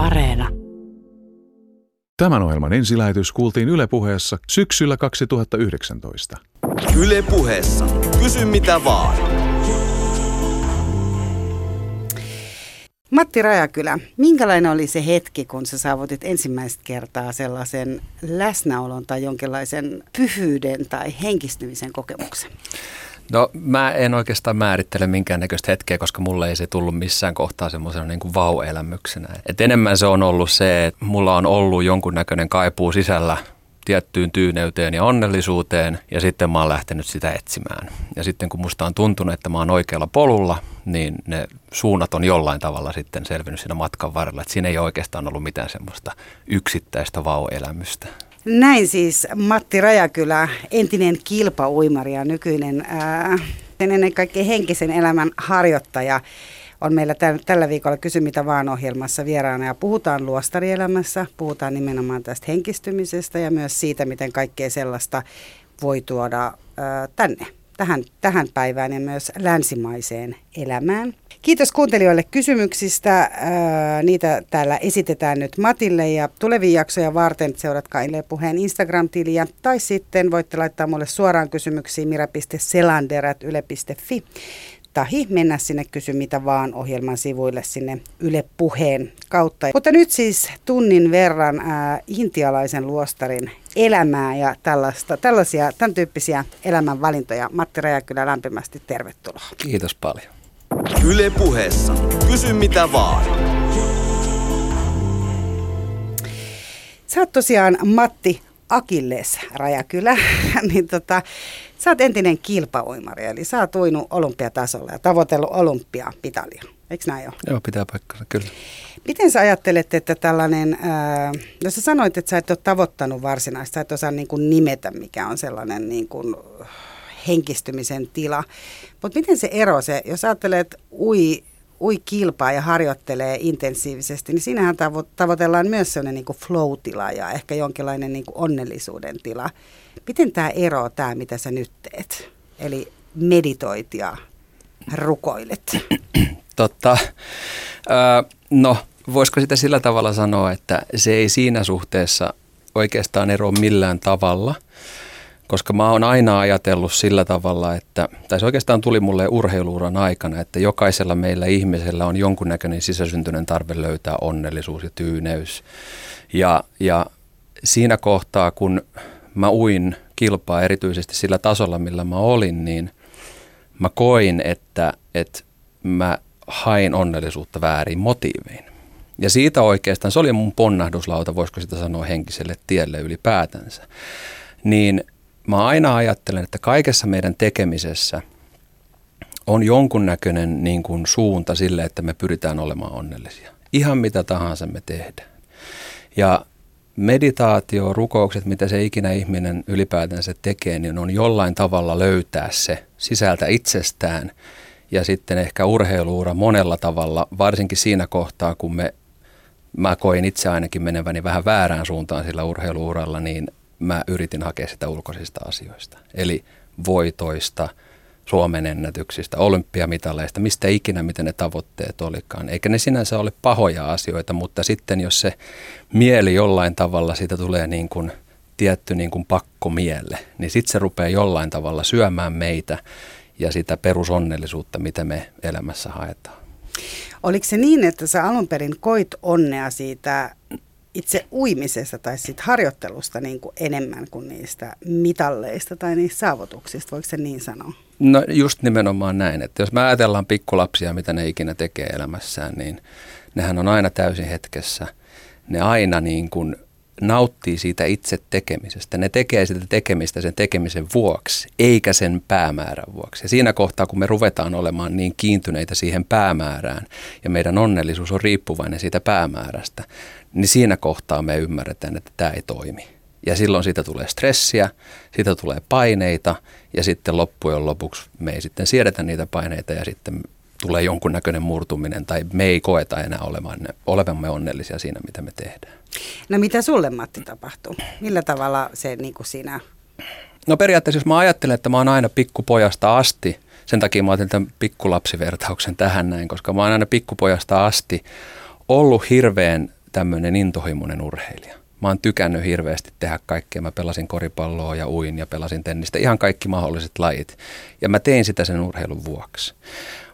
Areena. Tämän ohjelman ensilähetys kuultiin Yle Puheessa syksyllä 2019. Yle Puheessa. Kysy mitä vaan. Matti Rajakylä, minkälainen oli se hetki, kun sä saavutit ensimmäistä kertaa sellaisen läsnäolon tai jonkinlaisen pyhyyden tai henkistymisen kokemuksen? No mä en oikeastaan määrittele minkäännäköistä hetkeä, koska mulle ei se tullut missään kohtaa semmoisena niin kuin vau-elämyksenä. Et enemmän se on ollut se, että mulla on ollut jonkunnäköinen kaipuu sisällä tiettyyn tyyneyteen ja onnellisuuteen ja sitten mä oon lähtenyt sitä etsimään. Ja sitten kun musta on tuntunut, että mä oon oikealla polulla, niin ne suunnat on jollain tavalla sitten selvinnyt siinä matkan varrella. Että siinä ei oikeastaan ollut mitään semmoista yksittäistä vau-elämystä. Näin siis Matti Rajakylä, entinen kilpauimari ja nykyinen ää, ennen kaikkea henkisen elämän harjoittaja on meillä täl, tällä viikolla Kysy mitä vaan ohjelmassa vieraana ja puhutaan luostarielämässä, puhutaan nimenomaan tästä henkistymisestä ja myös siitä, miten kaikkea sellaista voi tuoda ää, tänne, tähän, tähän päivään ja myös länsimaiseen elämään. Kiitos kuuntelijoille kysymyksistä. Niitä täällä esitetään nyt Matille ja tulevia jaksoja varten seuratkaa Yle Puheen Instagram-tiliä tai sitten voitte laittaa mulle suoraan kysymyksiin mira.selander.yle.fi tahi mennä sinne kysy mitä vaan ohjelman sivuille sinne Yle Puheen kautta. Mutta nyt siis tunnin verran ää, intialaisen luostarin elämää ja tällaista, tällaisia, tämän tyyppisiä elämänvalintoja. Matti Rajakylä lämpimästi tervetuloa. Kiitos paljon. Yle Puheessa. Kysy mitä vaan. Sä oot tosiaan Matti Akilles Rajakylä, niin tota, sä oot entinen kilpauimari, eli sä oot uinut olympiatasolla ja tavoitellut olympiapitalia. Eikö näin ole? Joo, pitää paikkansa, kyllä. Miten sä ajattelet, että tällainen, ää, no sä sanoit, että sä et ole tavoittanut varsinaista, sä et osaa niin kuin nimetä, mikä on sellainen niin kuin henkistymisen tila. Mutta miten se ero se, jos ajattelee, että ui, ui kilpaa ja harjoittelee intensiivisesti, niin siinähän tavo- tavoitellaan myös sellainen niin flow-tila ja ehkä jonkinlainen niin onnellisuuden tila. Miten tämä ero, tämä mitä sä nyt teet? Eli meditoit ja rukoilet. Totta. Öö, no, voisiko sitä sillä tavalla sanoa, että se ei siinä suhteessa oikeastaan ero millään tavalla – koska mä oon aina ajatellut sillä tavalla, että, tai se oikeastaan tuli mulle urheiluuran aikana, että jokaisella meillä ihmisellä on jonkunnäköinen sisäsyntyinen tarve löytää onnellisuus ja tyyneys. Ja, ja siinä kohtaa, kun mä uin kilpaa erityisesti sillä tasolla, millä mä olin, niin mä koin, että, että mä hain onnellisuutta väärin motiivein. Ja siitä oikeastaan, se oli mun ponnahduslauta, voisiko sitä sanoa henkiselle tielle ylipäätänsä. Niin mä aina ajattelen, että kaikessa meidän tekemisessä on jonkunnäköinen niin kuin suunta sille, että me pyritään olemaan onnellisia. Ihan mitä tahansa me tehdään. Ja meditaatio, rukoukset, mitä se ikinä ihminen ylipäätänsä tekee, niin on jollain tavalla löytää se sisältä itsestään. Ja sitten ehkä urheiluura monella tavalla, varsinkin siinä kohtaa, kun me, mä koin itse ainakin meneväni vähän väärään suuntaan sillä urheiluuralla, niin mä yritin hakea sitä ulkoisista asioista. Eli voitoista, Suomen ennätyksistä, olympiamitaleista, mistä ikinä, miten ne tavoitteet olikaan. Eikä ne sinänsä ole pahoja asioita, mutta sitten jos se mieli jollain tavalla, siitä tulee niin kuin tietty niin kuin pakkomielle, niin sitten se rupeaa jollain tavalla syömään meitä ja sitä perusonnellisuutta, mitä me elämässä haetaan. Oliko se niin, että sä alun perin koit onnea siitä itse uimisesta tai siitä harjoittelusta niin kuin enemmän kuin niistä mitalleista tai niistä saavutuksista, voiko se niin sanoa? No just nimenomaan näin, että jos me ajatellaan pikkulapsia, mitä ne ikinä tekee elämässään, niin nehän on aina täysin hetkessä. Ne aina niin kuin nauttii siitä itse tekemisestä. Ne tekee sitä tekemistä sen tekemisen vuoksi, eikä sen päämäärän vuoksi. Ja siinä kohtaa, kun me ruvetaan olemaan niin kiintyneitä siihen päämäärään, ja meidän onnellisuus on riippuvainen siitä päämäärästä, niin siinä kohtaa me ymmärretään, että tämä ei toimi. Ja silloin siitä tulee stressiä, siitä tulee paineita ja sitten loppujen lopuksi me ei sitten siedetä niitä paineita ja sitten tulee jonkunnäköinen murtuminen tai me ei koeta enää olevamme onnellisia siinä, mitä me tehdään. No mitä sulle Matti tapahtuu? Millä tavalla se niin kuin siinä... No periaatteessa jos mä ajattelen, että mä oon aina pikkupojasta asti, sen takia mä otin tämän pikkulapsivertauksen tähän näin, koska mä oon aina pikkupojasta asti ollut hirveän tämmöinen intohimoinen urheilija. Mä oon tykännyt hirveästi tehdä kaikkea. Mä pelasin koripalloa ja uin ja pelasin tennistä, ihan kaikki mahdolliset lajit. Ja mä tein sitä sen urheilun vuoksi.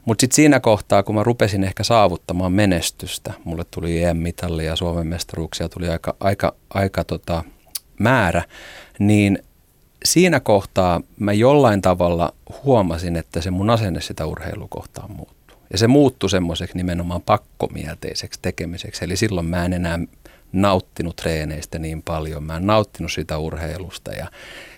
Mutta sitten siinä kohtaa, kun mä rupesin ehkä saavuttamaan menestystä, mulle tuli EM-mitalli ja Suomen mestaruuksia tuli aika, aika, aika tota, määrä, niin siinä kohtaa mä jollain tavalla huomasin, että se mun asenne sitä urheilukohtaa muuttuu. Ja se muuttui semmoiseksi nimenomaan pakkomielteiseksi tekemiseksi. Eli silloin mä en enää nauttinut treeneistä niin paljon, mä en nauttinut sitä urheilusta ja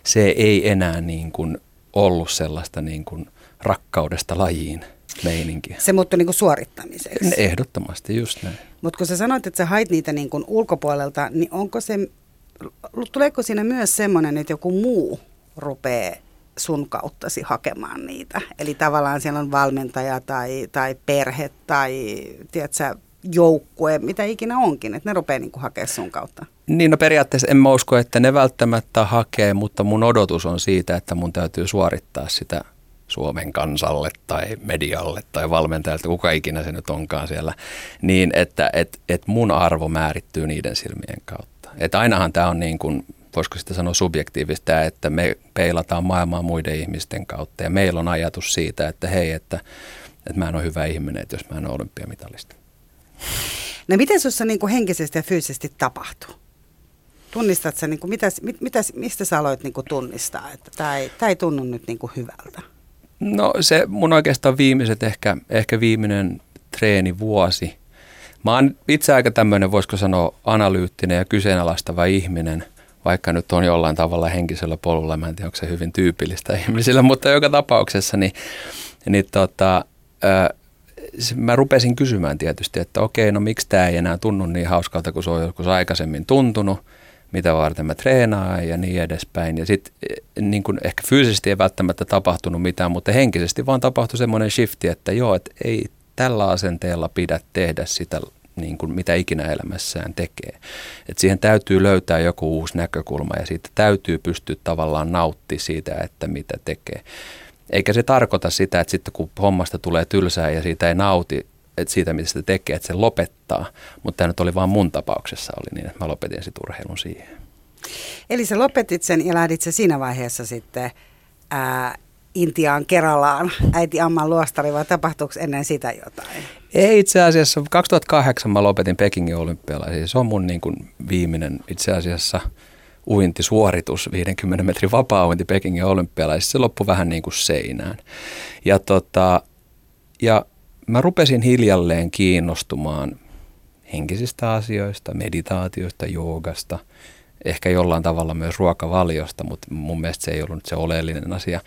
se ei enää niin kuin ollut sellaista niin kuin rakkaudesta lajiin meininki. Se muuttui niin kuin suorittamiseksi. Ehdottomasti, just näin. Mutta kun sä sanoit, että sä hait niitä niin kuin ulkopuolelta, niin onko se, tuleeko siinä myös semmoinen, että joku muu rupeaa sun kauttasi hakemaan niitä? Eli tavallaan siellä on valmentaja tai, tai perhe tai tiedätkö, joukkue, mitä ikinä onkin, että ne rupeaa niin hakemaan sun kautta. Niin, no periaatteessa en mä usko, että ne välttämättä hakee, mutta mun odotus on siitä, että mun täytyy suorittaa sitä Suomen kansalle tai medialle tai valmentajalta, kuka ikinä se nyt onkaan siellä, niin että et, et mun arvo määrittyy niiden silmien kautta. Että ainahan tämä on niin kuin, voisiko sitä sanoa subjektiivista, että me peilataan maailmaa muiden ihmisten kautta ja meillä on ajatus siitä, että hei, että, että mä en ole hyvä ihminen, että jos mä en ole olympiamitalista. No miten sinussa niin kuin henkisesti ja fyysisesti tapahtuu? Tunnistat sä, niin kuin, mitä, mit, mitä, mistä sä aloit niin kuin tunnistaa, että tämä ei, ei tunnu nyt niin kuin hyvältä? No se mun oikeastaan viimeiset, ehkä, ehkä viimeinen treenivuosi. Mä oon itse aika tämmöinen, voisiko sanoa, analyyttinen ja kyseenalaistava ihminen, vaikka nyt on jollain tavalla henkisellä polulla. Mä en tiedä, onko se hyvin tyypillistä ihmisillä, mutta joka tapauksessa niin, niin tota, mä rupesin kysymään tietysti, että okei, no miksi tämä ei enää tunnu niin hauskalta kuin se on joskus aikaisemmin tuntunut, mitä varten mä treenaan ja niin edespäin. Ja sitten niin ehkä fyysisesti ei välttämättä tapahtunut mitään, mutta henkisesti vaan tapahtui semmoinen shifti, että joo, että ei tällä asenteella pidä tehdä sitä niin kuin mitä ikinä elämässään tekee. Et siihen täytyy löytää joku uusi näkökulma ja siitä täytyy pystyä tavallaan nauttimaan siitä, että mitä tekee. Eikä se tarkoita sitä, että sitten kun hommasta tulee tylsää ja siitä ei nauti, että siitä mitä sitä tekee, että se lopettaa. Mutta tämä nyt oli vain mun tapauksessa oli niin, että mä lopetin sitten urheilun siihen. Eli sä lopetit sen ja lähdit se siinä vaiheessa sitten ää, Intiaan Keralaan äiti Amman luostari vai tapahtuuko ennen sitä jotain? Ei itse asiassa. 2008 mä lopetin Pekingin olympialaisia. Se on mun niin kuin viimeinen itse asiassa – uintisuoritus, 50 metrin vapaa-uinti Pekingin olympialaisissa, se loppui vähän niin kuin seinään. Ja, tota, ja mä rupesin hiljalleen kiinnostumaan henkisistä asioista, meditaatioista, joogasta, ehkä jollain tavalla myös ruokavaliosta, mutta mun mielestä se ei ollut se oleellinen asia.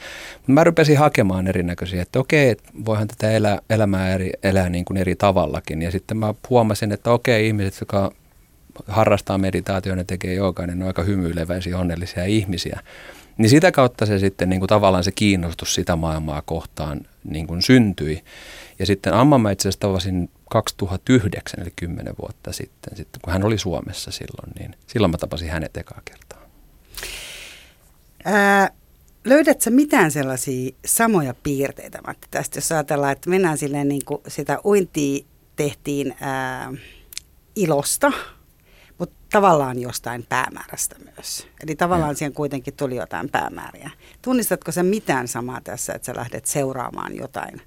Mä rupesin hakemaan erinäköisiä, että okei, voihan tätä elää, elämää eri, elää niin kuin eri tavallakin. Ja sitten mä huomasin, että okei, ihmiset, jotka harrastaa meditaatioon ja tekee joogaa, niin ne on aika hymyileväisiä, onnellisia ihmisiä. Niin sitä kautta se sitten niin kuin tavallaan se kiinnostus sitä maailmaa kohtaan niin kuin syntyi. Ja sitten Amma mä itse asiassa tavasin 2009, eli 10 vuotta sitten, sitten, kun hän oli Suomessa silloin, niin silloin mä tapasin hänet ekaa kertaa. Ää, löydätkö mitään sellaisia samoja piirteitä, Matti, tästä, jos ajatellaan, että mennään silleen niin kuin sitä uintia tehtiin ää, ilosta, mutta tavallaan jostain päämäärästä myös. Eli tavallaan ja. siihen kuitenkin tuli jotain päämääriä. Tunnistatko sä mitään samaa tässä, että sä lähdet seuraamaan jotain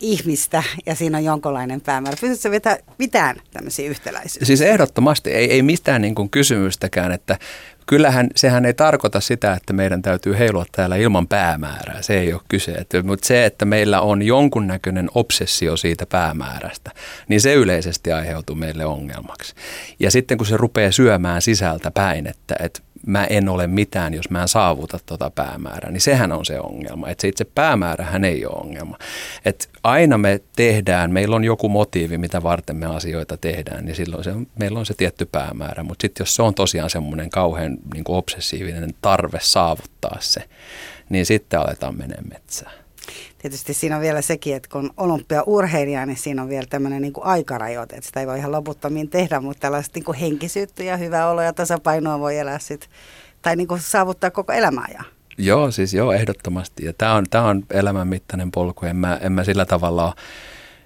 ihmistä ja siinä on jonkinlainen päämäärä. Pystytkö sä vetää mitään tämmöisiä yhtäläisyyksiä? Siis ehdottomasti ei, ei mistään niin kuin kysymystäkään, että kyllähän sehän ei tarkoita sitä, että meidän täytyy heilua täällä ilman päämäärää. Se ei ole kyse. Mutta se, että meillä on jonkunnäköinen obsessio siitä päämäärästä, niin se yleisesti aiheutuu meille ongelmaksi. Ja sitten kun se rupeaa syömään sisältä päin, että, että mä en ole mitään, jos mä en saavuta tuota päämäärää, niin sehän on se ongelma. Että se itse päämäärähän ei ole ongelma. Että aina me tehdään, meillä on joku motiivi, mitä varten me asioita tehdään, niin silloin se, meillä on se tietty päämäärä. Mutta sitten jos se on tosiaan semmoinen kauhean niin obsessiivinen tarve saavuttaa se, niin sitten aletaan mennä metsään. Tietysti siinä on vielä sekin, että kun olympiaurheilija, niin siinä on vielä tämmöinen niin aikarajoite, että sitä ei voi ihan loputtomiin tehdä, mutta tällaista niin kuin henkisyyttä ja hyvää oloa ja tasapainoa voi elää sit, tai niin kuin saavuttaa koko elämää. Joo, siis joo, ehdottomasti. Ja tämä on, tämä on elämän mittainen polku. En mä, en mä sillä tavalla ole,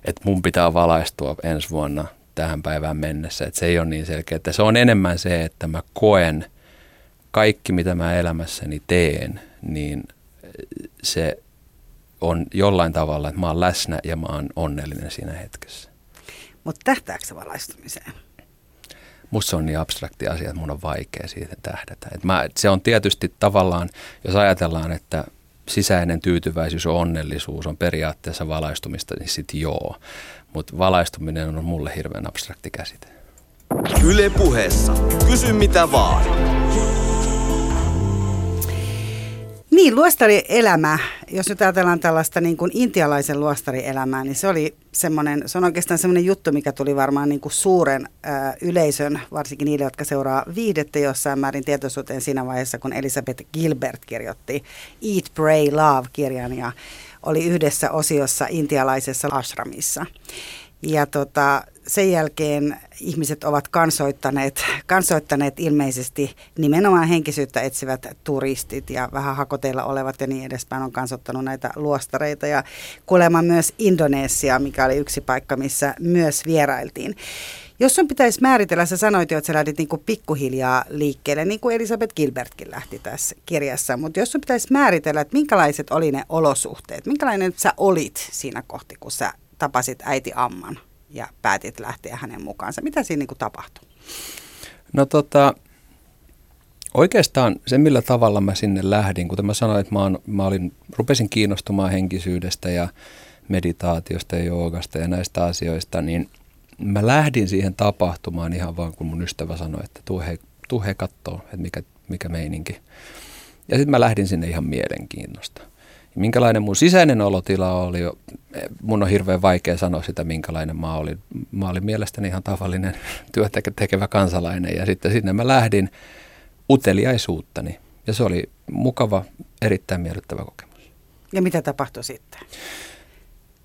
että mun pitää valaistua ensi vuonna tähän päivään mennessä. Että se ei ole niin selkeä. Että se on enemmän se, että mä koen kaikki, mitä mä elämässäni teen, niin se on jollain tavalla, että mä oon läsnä ja mä oon onnellinen siinä hetkessä. Mutta tähtääkö se valaistumiseen? Musta se on niin abstrakti asia, että mun on vaikea siitä tähdätä. Et mä, se on tietysti tavallaan, jos ajatellaan, että sisäinen tyytyväisyys ja onnellisuus on periaatteessa valaistumista, niin sitten joo. Mutta valaistuminen on mulle hirveän abstrakti käsite. Yle puheessa. Kysy mitä vaan. Niin, luostarielämä, jos nyt ajatellaan tällaista niin kuin intialaisen luostarielämää, niin se oli semmoinen, se on oikeastaan semmoinen juttu, mikä tuli varmaan niin kuin suuren ää, yleisön, varsinkin niille, jotka seuraa viidettä jossain määrin tietoisuuteen siinä vaiheessa, kun Elisabeth Gilbert kirjoitti Eat, Pray, Love-kirjan ja oli yhdessä osiossa intialaisessa ashramissa. Ja tota, sen jälkeen ihmiset ovat kansoittaneet, kansoittaneet ilmeisesti nimenomaan henkisyyttä etsivät turistit ja vähän hakoteilla olevat ja niin edespäin on kansottanut näitä luostareita. Ja kuulemma myös Indonesia, mikä oli yksi paikka, missä myös vierailtiin. Jos sun pitäisi määritellä, sä sanoit jo, että sä lähdit niinku pikkuhiljaa liikkeelle, niin kuin Elisabeth Gilbertkin lähti tässä kirjassa, mutta jos sun pitäisi määritellä, että minkälaiset oli ne olosuhteet, minkälainen sä olit siinä kohti, kun sä tapasit äiti Amman? Ja päätit lähteä hänen mukaansa. Mitä siinä niin tapahtui? No tota, oikeastaan se, millä tavalla mä sinne lähdin, kuten mä sanoin, että mä, on, mä olin, rupesin kiinnostumaan henkisyydestä ja meditaatiosta ja joogasta ja näistä asioista, niin mä lähdin siihen tapahtumaan ihan vaan, kun mun ystävä sanoi, että tuu he, tuu he kattoo, että mikä, mikä meininki. Ja sitten mä lähdin sinne ihan mielenkiinnosta. Minkälainen mun sisäinen olotila oli, mun on hirveän vaikea sanoa sitä, minkälainen mä olin. Mä olin mielestäni ihan tavallinen työtä tekevä kansalainen ja sitten sinne mä lähdin uteliaisuuttani. Ja se oli mukava, erittäin miellyttävä kokemus. Ja mitä tapahtui sitten?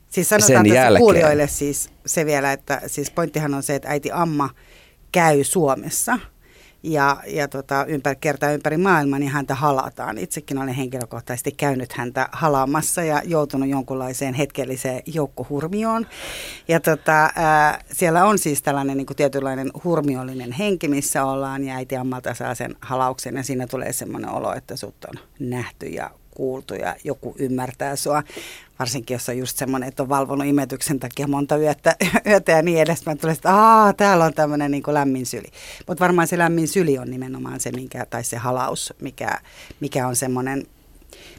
Siis sanotaan Sen tässä kuulijoille siis se vielä, että siis pointtihan on se, että äiti Amma käy Suomessa – ja, ja tota, ympäri, kertaa ympäri maailmaa, niin häntä halataan. Itsekin olen henkilökohtaisesti käynyt häntä halaamassa ja joutunut jonkunlaiseen hetkelliseen joukkohurmioon. Ja tota, ää, siellä on siis tällainen niin kuin tietynlainen hurmiollinen henki, missä ollaan ja äiti ammalta saa sen halauksen ja siinä tulee semmoinen olo, että sut on nähty ja kuultu ja joku ymmärtää sua. Varsinkin jos on just semmoinen, että on valvonut imetyksen takia monta yötä, yötä ja niin edespäin. Tulee että Aa, täällä on tämmöinen niin lämmin syli. Mutta varmaan se lämmin syli on nimenomaan se, minkä, tai se halaus, mikä, mikä on semmoinen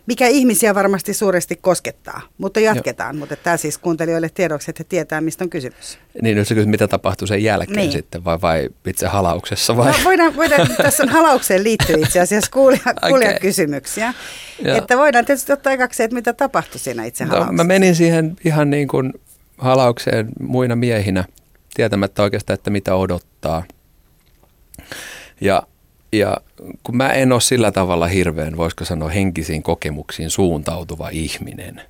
mikä ihmisiä varmasti suuresti koskettaa, mutta jatketaan. Joo. Mutta tämä siis kuuntelijoille tiedoksi, että he tietää, mistä on kysymys. Niin, nyt se mitä tapahtuu sen jälkeen niin. sitten, vai, vai itse halauksessa? Vai? No, voidaan, voidaan, tässä on halaukseen liittyy itse asiassa kuulija, kuulija okay. kysymyksiä. Että voidaan tietysti ottaa ekaksi, että mitä tapahtui siinä itse no, halauksessa. Mä menin siihen ihan niin kuin halaukseen muina miehinä, tietämättä oikeastaan, että mitä odottaa. Ja ja kun mä en ole sillä tavalla hirveän, voisiko sanoa, henkisiin kokemuksiin suuntautuva ihminen,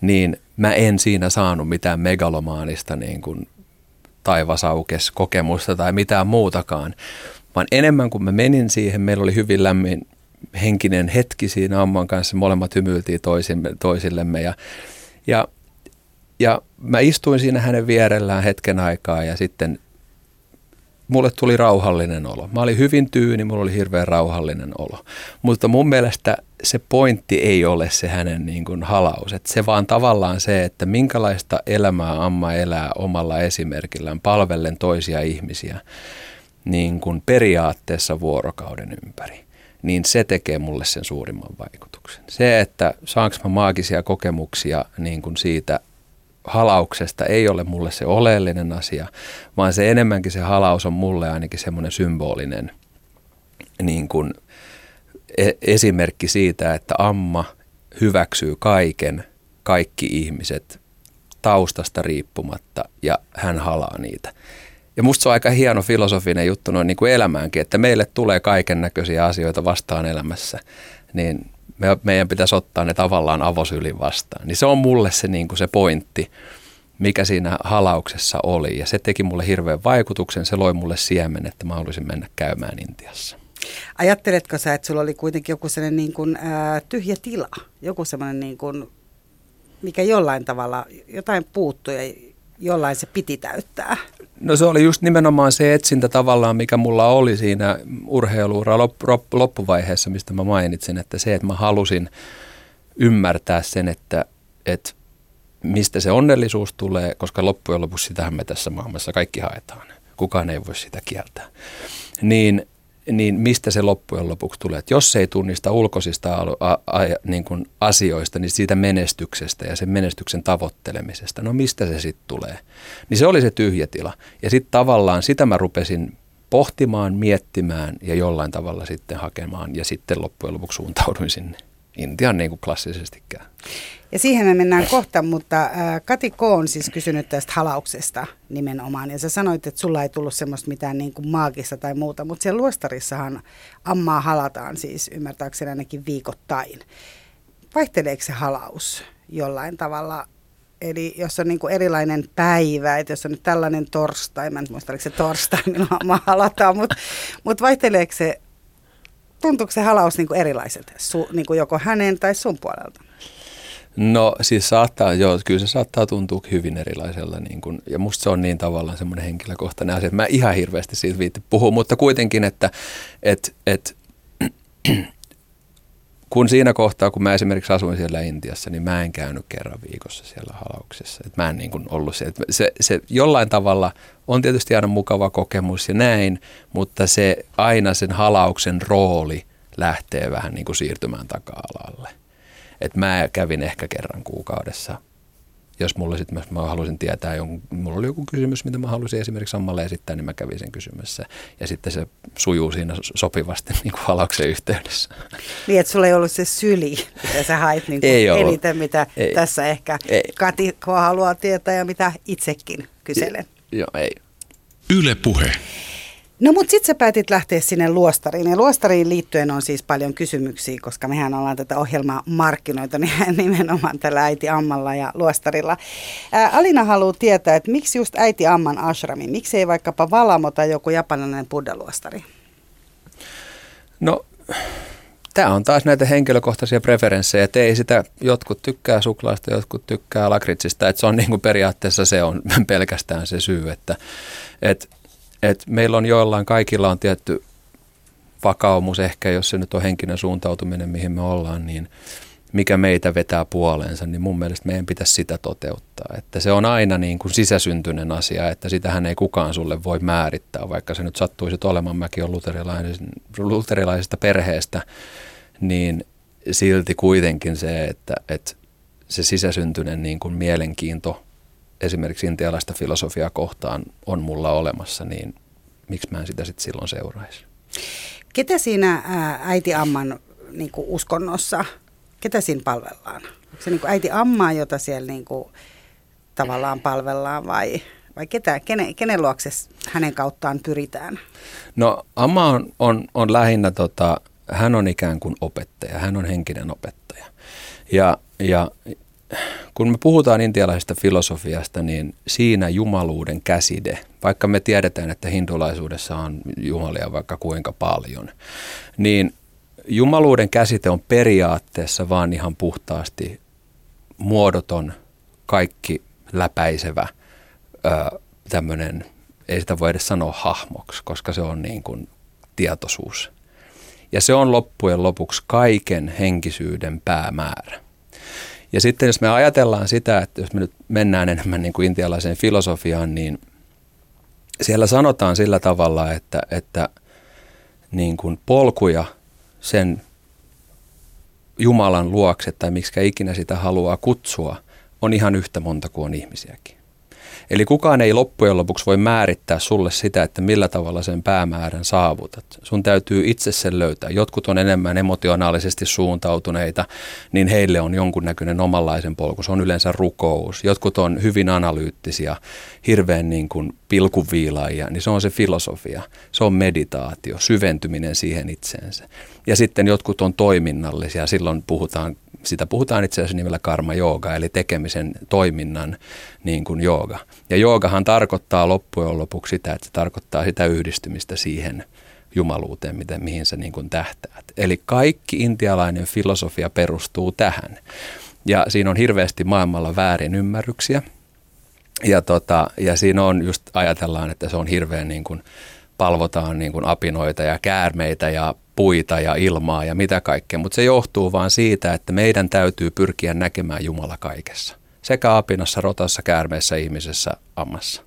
niin mä en siinä saanut mitään megalomaanista niin kuin taivasaukes kokemusta tai mitään muutakaan, vaan enemmän kuin mä menin siihen, meillä oli hyvin lämmin henkinen hetki siinä Amman kanssa, molemmat hymyiltiin toisimme, toisillemme ja, ja, ja mä istuin siinä hänen vierellään hetken aikaa ja sitten mulle tuli rauhallinen olo. Mä olin hyvin tyyni, mulla oli hirveän rauhallinen olo. Mutta mun mielestä se pointti ei ole se hänen niin kuin halaus. Et se vaan tavallaan se, että minkälaista elämää Amma elää omalla esimerkillään, palvellen toisia ihmisiä niin kuin periaatteessa vuorokauden ympäri. Niin se tekee mulle sen suurimman vaikutuksen. Se, että saanko mä maagisia kokemuksia niin kuin siitä halauksesta ei ole mulle se oleellinen asia, vaan se enemmänkin se halaus on mulle ainakin semmoinen symbolinen niin kuin e- esimerkki siitä, että amma hyväksyy kaiken, kaikki ihmiset taustasta riippumatta ja hän halaa niitä. Ja musta se on aika hieno filosofinen juttu noin niin kuin elämäänkin, että meille tulee kaiken näköisiä asioita vastaan elämässä. Niin me, meidän pitäisi ottaa ne tavallaan avosylin vastaan. Niin se on mulle se, niin kuin se pointti, mikä siinä halauksessa oli. Ja se teki mulle hirveän vaikutuksen. Se loi mulle siemen, että mä haluaisin mennä käymään Intiassa. Ajatteletko sä, että sulla oli kuitenkin joku sellainen niin kuin, ää, tyhjä tila? Joku sellainen, niin kuin, mikä jollain tavalla, jotain puuttui ja jollain se piti täyttää? No se oli just nimenomaan se etsintä tavallaan, mikä mulla oli siinä urheiluura loppuvaiheessa, mistä mä mainitsin, että se, että mä halusin ymmärtää sen, että, että mistä se onnellisuus tulee, koska loppujen lopuksi sitähän me tässä maailmassa kaikki haetaan. Kukaan ei voi sitä kieltää. Niin niin mistä se loppujen lopuksi tulee. Että jos ei tunnista ulkoisista a, a, niin kuin asioista, niin siitä menestyksestä ja sen menestyksen tavoittelemisesta, no mistä se sitten tulee? Niin se oli se tyhjä tila. Ja sitten tavallaan sitä mä rupesin pohtimaan, miettimään ja jollain tavalla sitten hakemaan ja sitten loppujen lopuksi suuntauduin sinne Intian niin kuin klassisestikään. Ja siihen me mennään kohta, mutta äh, Kati K. on siis kysynyt tästä halauksesta nimenomaan. Ja sä sanoit, että sulla ei tullut semmoista mitään niin kuin maagista tai muuta, mutta siellä luostarissahan ammaa halataan siis ymmärtääkseni ainakin viikoittain. Vaihteleeko se halaus jollain tavalla Eli jos on niin kuin erilainen päivä, että jos on nyt tällainen torstai, mä en muista, oliko se torstai, milloin ammaa halataan, mutta, mutta vaihteleeko se, tuntuuko se halaus niin kuin erilaiselta, su, niin kuin joko hänen tai sun puolelta? No siis saattaa, joo, kyllä se saattaa tuntua hyvin erilaisella. Niin kun, ja musta se on niin tavallaan semmoinen henkilökohtainen asia, että mä ihan hirveästi siitä viitti puhua, mutta kuitenkin, että et, et, kun siinä kohtaa, kun mä esimerkiksi asuin siellä Intiassa, niin mä en käynyt kerran viikossa siellä halauksessa. Et mä en niin kuin ollut se, että se, se jollain tavalla on tietysti aina mukava kokemus ja näin, mutta se aina sen halauksen rooli lähtee vähän niin kuin siirtymään taka-alalle. Et mä kävin ehkä kerran kuukaudessa. Jos mulla sitten, mä halusin tietää, jonkun, mulla oli joku kysymys, mitä mä halusin esimerkiksi Sammalle esittää, niin mä kävin sen kysymässä. Ja sitten se sujuu siinä sopivasti niin kuin halauksen yhteydessä. Niin, että sulla ei ollut se syli, mitä sä hait niin kuin ei eniten, mitä ei. tässä ehkä ei. Kati haluaa tietää ja mitä itsekin kyselen. Joo, ei. Yle puhe. No mutta sitten sä päätit lähteä sinne luostariin. Ja luostariin liittyen on siis paljon kysymyksiä, koska mehän ollaan tätä ohjelmaa markkinoita nimenomaan tällä äiti Ammalla ja luostarilla. Ää, Alina haluaa tietää, että miksi just äiti Amman ashrami? Miksi ei vaikkapa Valamo tai joku japanilainen buddha-luostari? No tämä on taas näitä henkilökohtaisia preferenssejä, että ei sitä, jotkut tykkää suklaasta, jotkut tykkää lakritsista, että se on niin kuin periaatteessa se on pelkästään se syy, että, että et meillä on joillain, kaikilla on tietty vakaumus ehkä, jos se nyt on henkinen suuntautuminen, mihin me ollaan, niin mikä meitä vetää puoleensa, niin mun mielestä meidän pitäisi sitä toteuttaa. Että se on aina niin kuin sisäsyntyinen asia, että sitähän ei kukaan sulle voi määrittää, vaikka se nyt sattuisi olemaan, mäkin on luterilaisesta perheestä, niin silti kuitenkin se, että, että se sisäsyntyinen niin kuin mielenkiinto esimerkiksi intialaista filosofiaa kohtaan on mulla olemassa, niin miksi mä en sitä sitten silloin seuraisi? Ketä siinä äiti Amman niin kuin uskonnossa, ketä siinä palvellaan? Onko se niin kuin äiti Ammaa, jota siellä niin kuin, tavallaan palvellaan vai, vai ketä, kenen, kenen luokse hänen kauttaan pyritään? No Amma on, on, on lähinnä, tota, hän on ikään kuin opettaja, hän on henkinen opettaja. Ja, ja kun me puhutaan intialaisesta filosofiasta, niin siinä jumaluuden käside, vaikka me tiedetään, että hindulaisuudessa on jumalia vaikka kuinka paljon, niin jumaluuden käsite on periaatteessa vaan ihan puhtaasti muodoton, kaikki läpäisevä tämmöinen, ei sitä voi edes sanoa hahmoksi, koska se on niin kuin tietoisuus. Ja se on loppujen lopuksi kaiken henkisyyden päämäärä. Ja sitten jos me ajatellaan sitä, että jos me nyt mennään enemmän niin kuin intialaiseen filosofiaan, niin siellä sanotaan sillä tavalla, että, että niin kuin polkuja sen Jumalan luokse tai miksi ikinä sitä haluaa kutsua, on ihan yhtä monta kuin on ihmisiäkin. Eli kukaan ei loppujen lopuksi voi määrittää sulle sitä, että millä tavalla sen päämäärän saavutat. Sun täytyy itse sen löytää. Jotkut on enemmän emotionaalisesti suuntautuneita, niin heille on jonkunnäköinen omanlaisen polku. Se on yleensä rukous. Jotkut on hyvin analyyttisiä, hirveän niin kuin pilkuviilaajia, niin se on se filosofia. Se on meditaatio, syventyminen siihen itseensä. Ja sitten jotkut on toiminnallisia, silloin puhutaan sitä puhutaan itse asiassa nimellä karma jooga, eli tekemisen toiminnan niin kuin jooga. Ja joogahan tarkoittaa loppujen lopuksi sitä, että se tarkoittaa sitä yhdistymistä siihen jumaluuteen, miten, mihin sä niin kuin tähtäät. Eli kaikki intialainen filosofia perustuu tähän. Ja siinä on hirveästi maailmalla väärin ymmärryksiä. Ja, tota, ja siinä on just, ajatellaan, että se on hirveän niin kuin, palvotaan niin kuin apinoita ja käärmeitä ja puita ja ilmaa ja mitä kaikkea, mutta se johtuu vaan siitä, että meidän täytyy pyrkiä näkemään Jumala kaikessa. Sekä apinassa, rotassa, käärmeessä, ihmisessä, ammassa.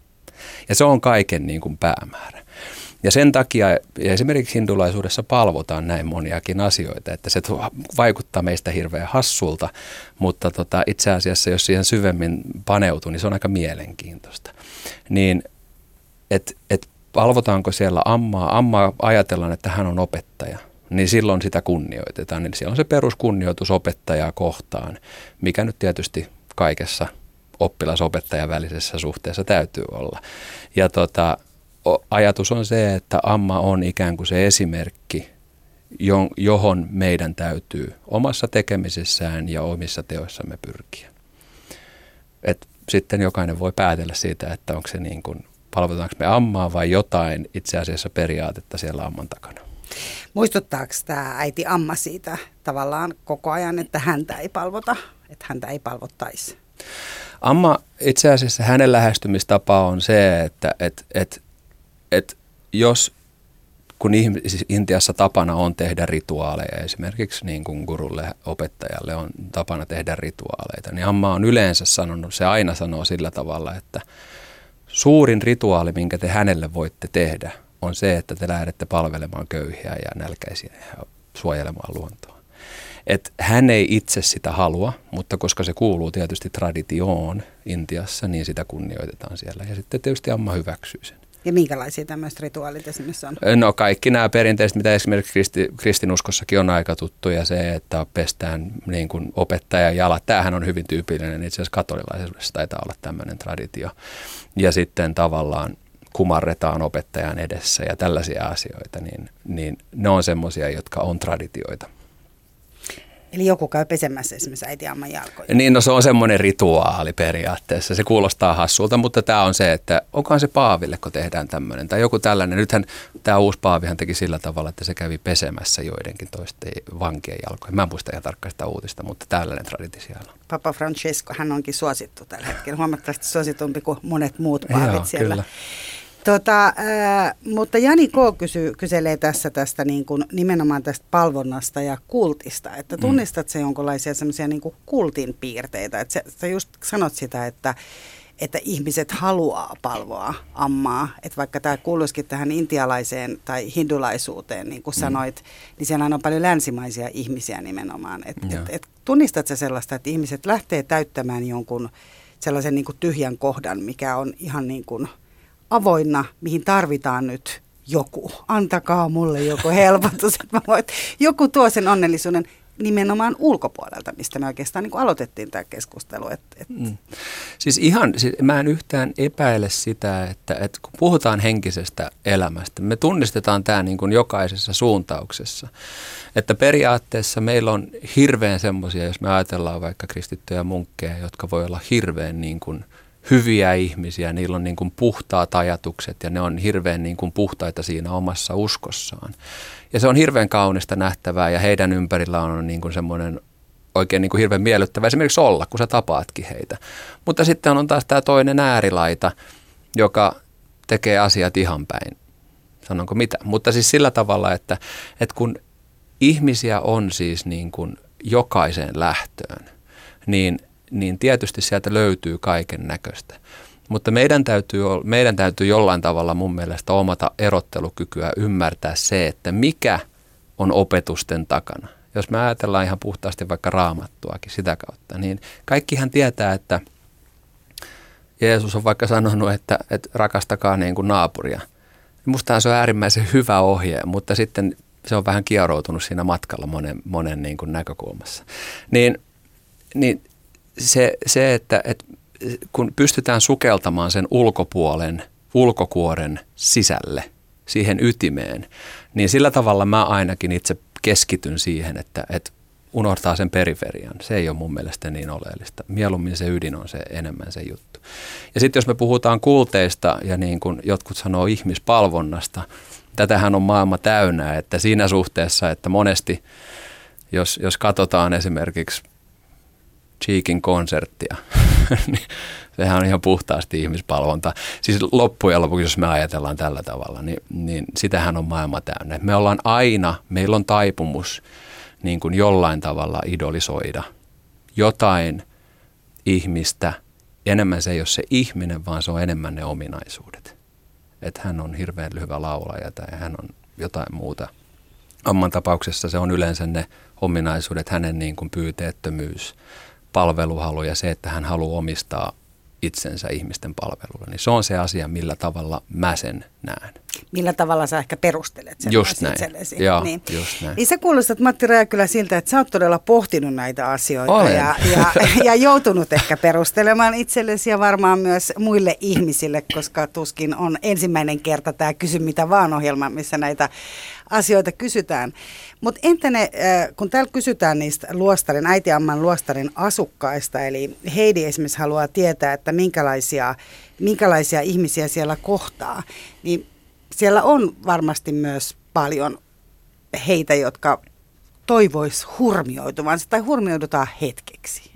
Ja se on kaiken niin kuin päämäärä. Ja sen takia esimerkiksi hindulaisuudessa palvotaan näin moniakin asioita, että se vaikuttaa meistä hirveän hassulta, mutta tota, itse asiassa jos siihen syvemmin paneutuu, niin se on aika mielenkiintoista. Niin, että et palvotaanko siellä ammaa, ammaa ajatellaan, että hän on opettaja, niin silloin sitä kunnioitetaan. Niin siellä on se peruskunnioitus opettajaa kohtaan, mikä nyt tietysti kaikessa oppilasopettajan välisessä suhteessa täytyy olla. Ja tota, ajatus on se, että amma on ikään kuin se esimerkki, johon meidän täytyy omassa tekemisessään ja omissa teoissamme pyrkiä. Et sitten jokainen voi päätellä siitä, että onko se niin kuin, palvotetaanko me ammaa vai jotain itse asiassa periaatetta siellä amman takana. Muistuttaako tämä äiti Amma siitä tavallaan koko ajan, että häntä ei palvota, että häntä ei palvottaisi? Amma itse asiassa hänen lähestymistapa on se, että et, et, et jos kun siis Intiassa tapana on tehdä rituaaleja, esimerkiksi niin kuin gurulle, opettajalle on tapana tehdä rituaaleita, niin Amma on yleensä sanonut, se aina sanoo sillä tavalla, että suurin rituaali, minkä te hänelle voitte tehdä, on se, että te lähdette palvelemaan köyhiä ja nälkäisiä ja suojelemaan luontoa. Et hän ei itse sitä halua, mutta koska se kuuluu tietysti traditioon Intiassa, niin sitä kunnioitetaan siellä. Ja sitten tietysti Amma hyväksyy sen. Ja minkälaisia tämmöiset rituaalit esimerkiksi on? No kaikki nämä perinteiset, mitä esimerkiksi kristi, kristinuskossakin on aika tuttu ja se, että pestään niin kuin opettajan jalat. Tämähän on hyvin tyypillinen, itse asiassa katolilaisuudessa taitaa olla tämmöinen traditio. Ja sitten tavallaan kumarretaan opettajan edessä ja tällaisia asioita, niin, niin ne on semmoisia, jotka on traditioita. Eli joku käy pesemässä esimerkiksi äiti Amman jalkoja. Niin, no se on semmoinen rituaali periaatteessa. Se kuulostaa hassulta, mutta tämä on se, että onkohan se Paaville, kun tehdään tämmöinen. Tai joku tällainen. Nythän tämä uusi Paavihan teki sillä tavalla, että se kävi pesemässä joidenkin toisten vankien jalkoja. Mä en muista ihan tarkkaan sitä uutista, mutta tällainen traditio siellä on. Papa Francesco, hän onkin suosittu tällä hetkellä. Huomattavasti suositumpi kuin monet muut paavit Joo, siellä. Kyllä. Tota, äh, mutta Jani K. Kysy, kyselee tässä tästä niin kuin, nimenomaan tästä palvonnasta ja kultista, että mm. tunnistat se jonkinlaisia semmoisia niin kultin piirteitä, että sä, sä just sanot sitä, että, että ihmiset haluaa palvoa ammaa, että vaikka tämä kuuluisikin tähän intialaiseen tai hindulaisuuteen, niin kuin mm. sanoit, niin siellä on paljon länsimaisia ihmisiä nimenomaan, et, et, et, tunnistat sä sellaista, että ihmiset lähtee täyttämään jonkun sellaisen niin kuin tyhjän kohdan, mikä on ihan niin kuin – avoinna, mihin tarvitaan nyt joku. Antakaa mulle joku helpotus, että mä voit. Joku tuo sen onnellisuuden nimenomaan ulkopuolelta, mistä me oikeastaan niin aloitettiin tämä keskustelu. Et, et. Mm. Siis ihan, siis mä en yhtään epäile sitä, että, että kun puhutaan henkisestä elämästä, me tunnistetaan tämä niin kuin jokaisessa suuntauksessa. Että periaatteessa meillä on hirveän semmoisia, jos me ajatellaan vaikka kristittyjä munkkeja, jotka voi olla hirveän niin kuin – hyviä ihmisiä, niillä on niin kuin puhtaat ajatukset ja ne on hirveän niin kuin puhtaita siinä omassa uskossaan. Ja se on hirveän kaunista nähtävää ja heidän ympärillä on niin kuin semmoinen oikein niin kuin hirveän miellyttävä esimerkiksi olla, kun sä tapaatkin heitä. Mutta sitten on taas tämä toinen äärilaita, joka tekee asiat ihan päin. Sanonko mitä? Mutta siis sillä tavalla, että, että kun ihmisiä on siis niin kuin jokaiseen lähtöön, niin – niin tietysti sieltä löytyy kaiken näköistä. Mutta meidän täytyy, meidän täytyy jollain tavalla mun mielestä omata erottelukykyä ymmärtää se, että mikä on opetusten takana. Jos me ajatellaan ihan puhtaasti vaikka raamattuakin sitä kautta, niin kaikkihan tietää, että Jeesus on vaikka sanonut, että, että rakastakaa niin kuin naapuria. Mustahan se on äärimmäisen hyvä ohje, mutta sitten se on vähän kieroutunut siinä matkalla monen, monen niin kuin näkökulmassa. Niin, niin se, se että, että kun pystytään sukeltamaan sen ulkopuolen, ulkokuoren sisälle, siihen ytimeen, niin sillä tavalla mä ainakin itse keskityn siihen, että, että unohtaa sen periferian. Se ei ole mun mielestä niin oleellista. Mieluummin se ydin on se enemmän se juttu. Ja sitten jos me puhutaan kulteista ja niin kuin jotkut sanoo ihmispalvonnasta, tätähän on maailma täynnä, että siinä suhteessa, että monesti jos, jos katsotaan esimerkiksi Cheekin konserttia, niin Sehän on ihan puhtaasti ihmispalvonta. Siis loppujen lopuksi, jos me ajatellaan tällä tavalla, niin, niin sitähän on maailma täynnä. Me ollaan aina, meillä on taipumus niin kuin jollain tavalla idolisoida jotain ihmistä. Enemmän se ei ole se ihminen, vaan se on enemmän ne ominaisuudet. Että hän on hirveän hyvä laulaja tai hän on jotain muuta. Amman tapauksessa se on yleensä ne ominaisuudet, hänen niin kuin pyyteettömyys, palveluhalu ja se, että hän haluaa omistaa itsensä ihmisten palvelulla, niin se on se asia, millä tavalla mä sen näen. Millä tavalla sä ehkä perustelet sen just näin. itsellesi. Joo, niin. just näin. Niin sä kuulostat Matti Räjäkylä siltä, että sä oot todella pohtinut näitä asioita Olen. ja, ja, ja joutunut ehkä perustelemaan itsellesi ja varmaan myös muille ihmisille, koska tuskin on ensimmäinen kerta tämä Kysy mitä vaan ohjelma, missä näitä asioita kysytään. Mutta entä ne, äh, kun täällä kysytään niistä luostarin, äitiamman luostarin asukkaista, eli Heidi esimerkiksi haluaa tietää, että minkälaisia, minkälaisia ihmisiä siellä kohtaa, niin siellä on varmasti myös paljon heitä, jotka toivois hurmioituvansa tai hurmioidutaan hetkeksi.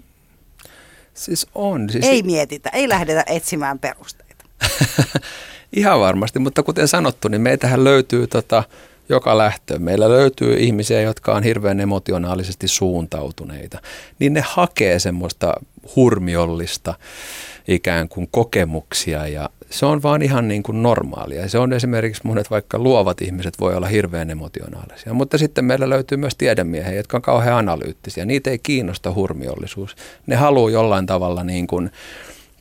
Siis on. Siis Ei mietitä, ei lähdetä etsimään perusteita. Ihan varmasti, mutta kuten sanottu, niin meitähän löytyy tota, joka lähtö. Meillä löytyy ihmisiä, jotka on hirveän emotionaalisesti suuntautuneita. Niin ne hakee semmoista hurmiollista ikään kuin kokemuksia ja se on vaan ihan niin kuin normaalia. Se on esimerkiksi monet vaikka luovat ihmiset voi olla hirveän emotionaalisia, mutta sitten meillä löytyy myös tiedemiehiä, jotka on kauhean analyyttisiä. Niitä ei kiinnosta hurmiollisuus. Ne haluaa jollain tavalla niin kuin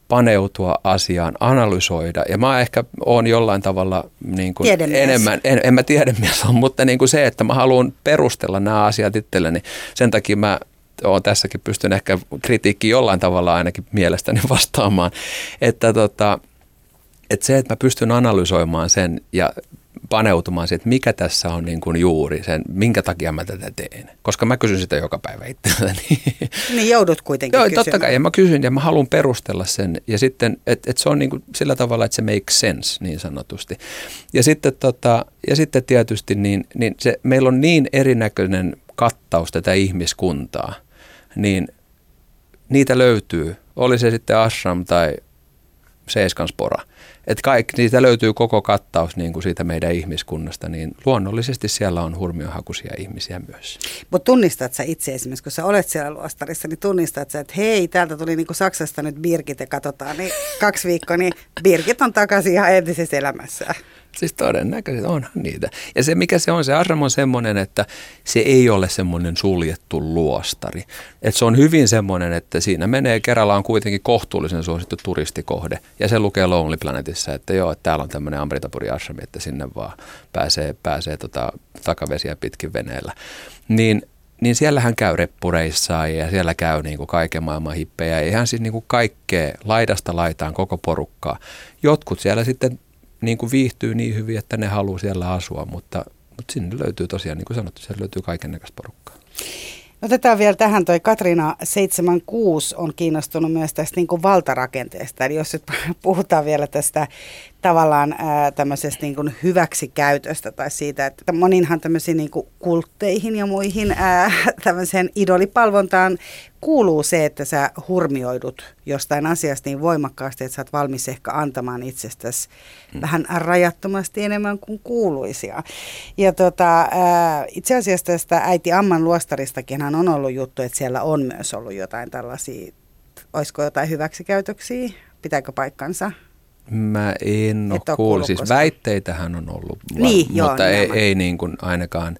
paneutua asiaan, analysoida. Ja mä ehkä oon jollain tavalla niin kuin Tiedemies. enemmän, en, en mä tiedemies ole, mutta niin kuin se, että mä haluan perustella nämä asiat itselleni. Sen takia mä oon tässäkin pystyn ehkä kritiikki jollain tavalla ainakin mielestäni vastaamaan. Että tota, että se, että mä pystyn analysoimaan sen ja paneutumaan siihen, että mikä tässä on niin kuin juuri sen, minkä takia mä tätä teen. Koska mä kysyn sitä joka päivä itseltäni. Niin joudut kuitenkin Joo, kysymään. totta kai. Ja mä kysyn ja mä haluan perustella sen. Ja sitten, että et se on niin kuin sillä tavalla, että se makes sense niin sanotusti. Ja sitten, tota, ja sitten tietysti niin, niin se, meillä on niin erinäköinen kattaus tätä ihmiskuntaa, niin niitä löytyy. Oli se sitten ashram tai seiskanspora. Että kaikki, niitä löytyy koko kattaus niin kuin siitä meidän ihmiskunnasta, niin luonnollisesti siellä on hurmiohakuisia ihmisiä myös. Mutta tunnistat sä itse esimerkiksi, kun sä olet siellä luostarissa, niin tunnistat sä, että hei, täältä tuli niinku Saksasta nyt Birgit ja katsotaan, niin kaksi viikkoa, niin Birgit on takaisin ihan entisessä elämässä. Siis todennäköisesti onhan niitä. Ja se mikä se on, se ashram on semmoinen, että se ei ole semmoinen suljettu luostari. Että se on hyvin semmoinen, että siinä menee, Kerala on kuitenkin kohtuullisen suosittu turistikohde. Ja se lukee Lonely Planetissa, että joo, että täällä on tämmöinen Amritapuri ashrami, että sinne vaan pääsee, pääsee tota, takavesiä pitkin veneellä. Niin niin siellähän käy reppureissa ja siellä käy niin kuin kaiken maailman hippejä. Ihan siis niin kuin kaikkea laidasta laitaan koko porukkaa. Jotkut siellä sitten niin kuin viihtyy niin hyvin, että ne haluaa siellä asua, mutta, mutta sinne löytyy tosiaan, niin kuin sanottu, siellä löytyy kaiken näköistä porukkaa. Otetaan vielä tähän, toi Katriina 76 on kiinnostunut myös tästä niin kuin valtarakenteesta. Eli jos nyt puhutaan vielä tästä tavallaan ää, tämmöisestä niin kuin hyväksikäytöstä tai siitä, että moninhan tämmöisiin niin kuin kultteihin ja muihin ää, tämmöiseen idolipalvontaan kuuluu se, että sä hurmioidut jostain asiasta niin voimakkaasti, että sä oot valmis ehkä antamaan itsestäsi hmm. vähän rajattomasti enemmän kuin kuuluisi. Ja, ja tota, ää, itse asiassa tästä äiti Amman luostaristakin on ollut juttu, että siellä on myös ollut jotain tällaisia, olisiko jotain hyväksikäytöksiä, pitääkö paikkansa? Mä en ole kuullut. kuullut Siis väitteitähän on ollut, Niin, joo, mutta ei, ei niin kuin ainakaan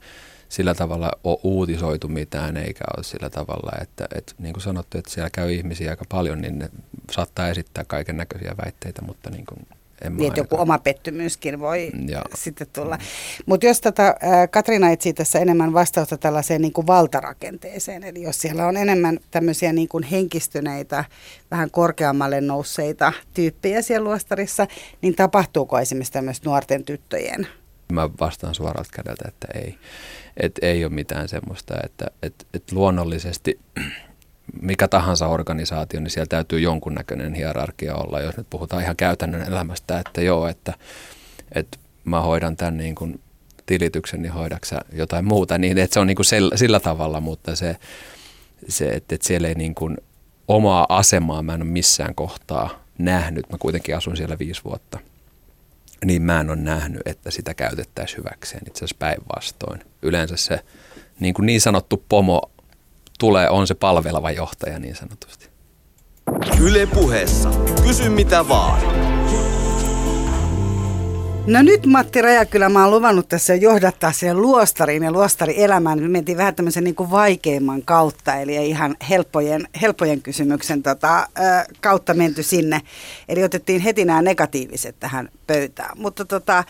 sillä tavalla ole uutisoitu mitään, eikä ole sillä tavalla, että, että niin kuin sanottu, että siellä käy ihmisiä aika paljon, niin ne saattaa esittää kaiken näköisiä väitteitä, mutta niin kuin Niin, että joku oma pettymyskin voi Joo. sitten tulla. Mutta jos tätä, ää, Katriina etsii tässä enemmän vastausta tällaiseen niin kuin valtarakenteeseen, eli jos siellä on enemmän tämmöisiä niin kuin henkistyneitä, vähän korkeammalle nousseita tyyppejä siellä luostarissa, niin tapahtuuko esimerkiksi tämmöistä nuorten tyttöjen Mä vastaan suoralta kädeltä, että ei. Et ei ole mitään semmoista, että et, et luonnollisesti mikä tahansa organisaatio, niin siellä täytyy jonkunnäköinen hierarkia olla, jos nyt puhutaan ihan käytännön elämästä, että joo, että, että mä hoidan tämän niin kuin tilityksen, niin hoidaksä jotain muuta, niin että se on niin kuin sillä, sillä tavalla, mutta se, se että, että siellä ei niin kuin omaa asemaa mä en ole missään kohtaa nähnyt, mä kuitenkin asun siellä viisi vuotta, niin mä en ole nähnyt, että sitä käytettäisiin hyväkseen. Itse asiassa päinvastoin. Yleensä se niin, kuin niin sanottu pomo tulee, on se palveleva johtaja niin sanotusti. Yle puheessa. Kysy mitä vaan. No nyt Matti Rajakylä, mä oon luvannut tässä johdattaa siihen luostariin ja luostarielämään. Me mentiin vähän tämmöisen niin kuin vaikeimman kautta, eli ihan helppojen, helppojen kysymyksen tota, ö, kautta menty sinne. Eli otettiin heti nämä negatiiviset tähän pöytään. Mutta tota,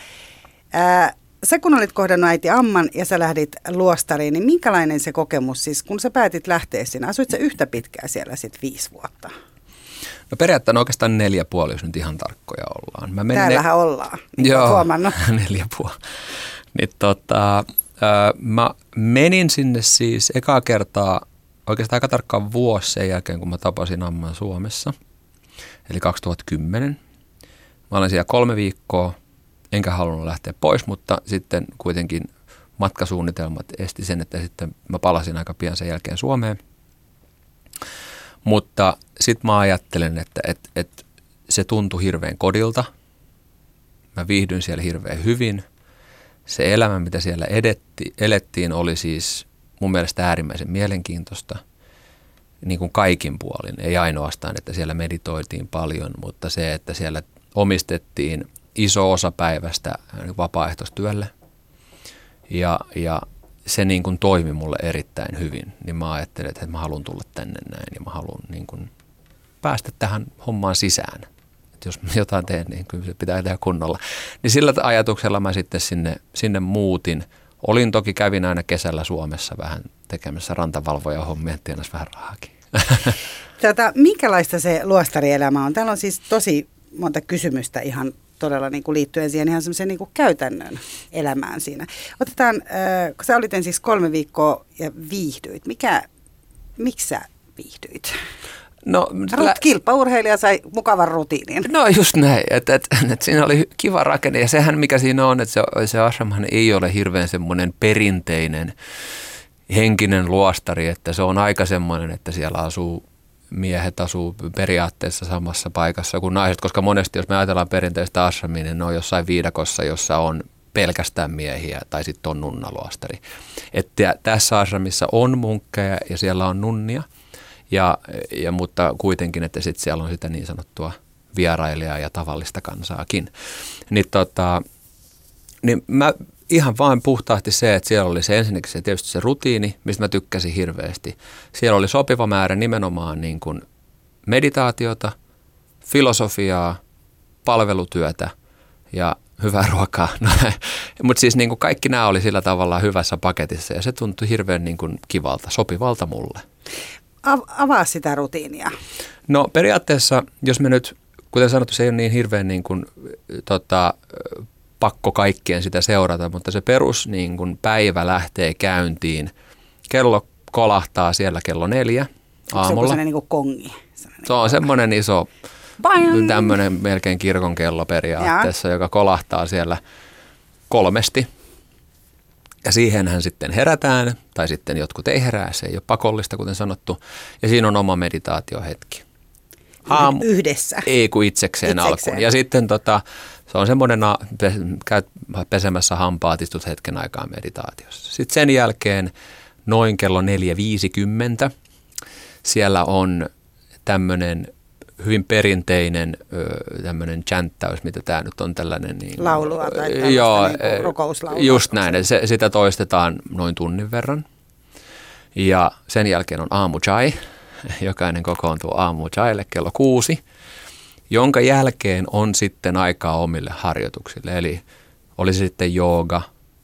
ö, sä kun olit kohdannut äiti Amman ja sä lähdit luostariin, niin minkälainen se kokemus siis, kun sä päätit lähteä sinne? Asuit sä yhtä pitkään siellä sitten viisi vuotta? No periaatteessa oikeastaan neljä puoli, jos nyt ihan tarkkoja ollaan. Mä menin Täällähän ne... ollaan, niin Joo, huomannut. neljä puoli. Niin tota, mä menin sinne siis ekaa kertaa oikeastaan aika tarkkaan vuosi sen jälkeen, kun mä tapasin Amman Suomessa, eli 2010. Mä olin siellä kolme viikkoa, enkä halunnut lähteä pois, mutta sitten kuitenkin matkasuunnitelmat esti sen, että sitten mä palasin aika pian sen jälkeen Suomeen – mutta sitten mä ajattelen, että et, et se tuntui hirveän kodilta. Mä viihdyin siellä hirveän hyvin. Se elämä, mitä siellä edetti, elettiin, oli siis mun mielestä äärimmäisen mielenkiintoista. Niin kuin kaikin puolin. Ei ainoastaan, että siellä meditoitiin paljon, mutta se, että siellä omistettiin iso osa päivästä vapaaehtoistyölle. Ja, ja se niin kuin toimi mulle erittäin hyvin, niin mä ajattelin, että mä haluan tulla tänne näin ja mä haluan niin kuin päästä tähän hommaan sisään. Että jos mä jotain teen, niin kyllä se pitää tehdä kunnolla. Niin sillä ajatuksella mä sitten sinne, sinne muutin. Olin toki, kävin aina kesällä Suomessa vähän tekemässä rantavalvoja hommia, tienas vähän rahakin. Tätä, minkälaista se luostarielämä on? Täällä on siis tosi monta kysymystä ihan todella niin kuin liittyen siihen ihan semmoiseen niin käytännön elämään siinä. Otetaan, äh, kun sä olit siis kolme viikkoa ja viihdyit, mikä, miksi sä viihdyit? No, Rut, kilpaurheilija sai mukavan rutiinin. No just näin, että et, et, siinä oli kiva rakenne ja sehän mikä siinä on, että se, se ashramhan ei ole hirveän semmoinen perinteinen henkinen luostari, että se on aika semmoinen, että siellä asuu miehet asuu periaatteessa samassa paikassa kuin naiset, koska monesti jos me ajatellaan perinteistä ashramia, niin ne on jossain viidakossa, jossa on pelkästään miehiä tai sitten on nunnaluostari. Että tässä ashramissa on munkkeja ja siellä on nunnia, ja, ja, mutta kuitenkin, että sitten siellä on sitä niin sanottua vierailijaa ja tavallista kansaakin. Niin, tota, niin mä ihan vain puhtaasti se, että siellä oli se ensinnäkin se tietysti se rutiini, mistä mä tykkäsin hirveästi. Siellä oli sopiva määrä nimenomaan niin kuin meditaatiota, filosofiaa, palvelutyötä ja hyvää ruokaa. No, Mutta siis niin kuin kaikki nämä oli sillä tavalla hyvässä paketissa ja se tuntui hirveän niin kuin kivalta, sopivalta mulle. Avaa sitä rutiinia. No periaatteessa, jos me nyt, kuten sanottu, se ei ole niin hirveän niin kuin, tota, pakko kaikkien sitä seurata, mutta se perus niin kun päivä lähtee käyntiin. Kello kolahtaa siellä kello neljä aamulla. Se on niin kuin kongi. Se on semmoinen iso, tämmöinen melkein kirkon kello periaatteessa, ja. joka kolahtaa siellä kolmesti. Ja siihenhän sitten herätään, tai sitten jotkut ei herää, se ei ole pakollista, kuten sanottu. Ja siinä on oma meditaatiohetki. Aamu, Yhdessä. Ei kun itsekseen, itsekseen. alkuun. Ja sitten tota, se on semmoinen, käyt pesemässä hampaat, istut hetken aikaa meditaatiossa. Sitten sen jälkeen noin kello 4.50 siellä on tämmöinen hyvin perinteinen tämmöinen chanttaus, mitä tämä nyt on tällainen. Niin, Laulua tai joo, niin rukouslaulua. Just näin, se, sitä toistetaan noin tunnin verran. Ja sen jälkeen on aamu chai. Jokainen kokoontuu aamu chaille kello kuusi jonka jälkeen on sitten aikaa omille harjoituksille. Eli oli se sitten jooga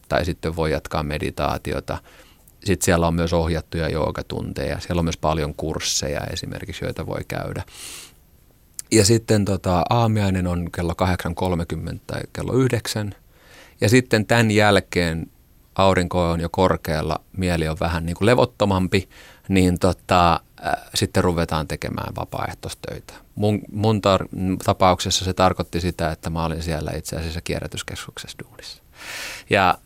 tai sitten voi jatkaa meditaatiota. Sitten siellä on myös ohjattuja joogatunteja. Siellä on myös paljon kursseja esimerkiksi, joita voi käydä. Ja sitten tota, aamiainen on kello 8.30 tai kello 9. Ja sitten tämän jälkeen aurinko on jo korkealla, mieli on vähän niin kuin levottomampi, niin tota, äh, sitten ruvetaan tekemään vapaaehtoistöitä. Mun, mun tar- tapauksessa se tarkoitti sitä, että mä olin siellä itse asiassa kierrätyskeskuksessa duunissa. Ja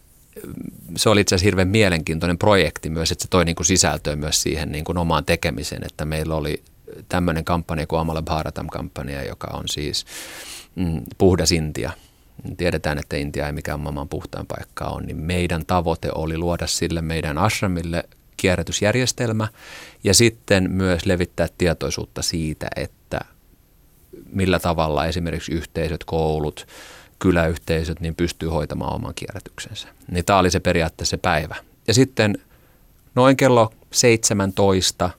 mm, se oli itse asiassa hirveän mielenkiintoinen projekti myös, että se toi niin kuin sisältöä myös siihen niin kuin omaan tekemiseen, että meillä oli tämmöinen kampanja kuin Amala Bharatam-kampanja, joka on siis mm, puhdas Intia. Tiedetään, että Intia ei mikään maailman puhtaan paikka on, niin meidän tavoite oli luoda sille meidän ashramille kierrätysjärjestelmä ja sitten myös levittää tietoisuutta siitä, että millä tavalla esimerkiksi yhteisöt, koulut, kyläyhteisöt niin pystyy hoitamaan oman kierrätyksensä. Niin tämä oli se periaatteessa se päivä. Ja sitten noin kello 17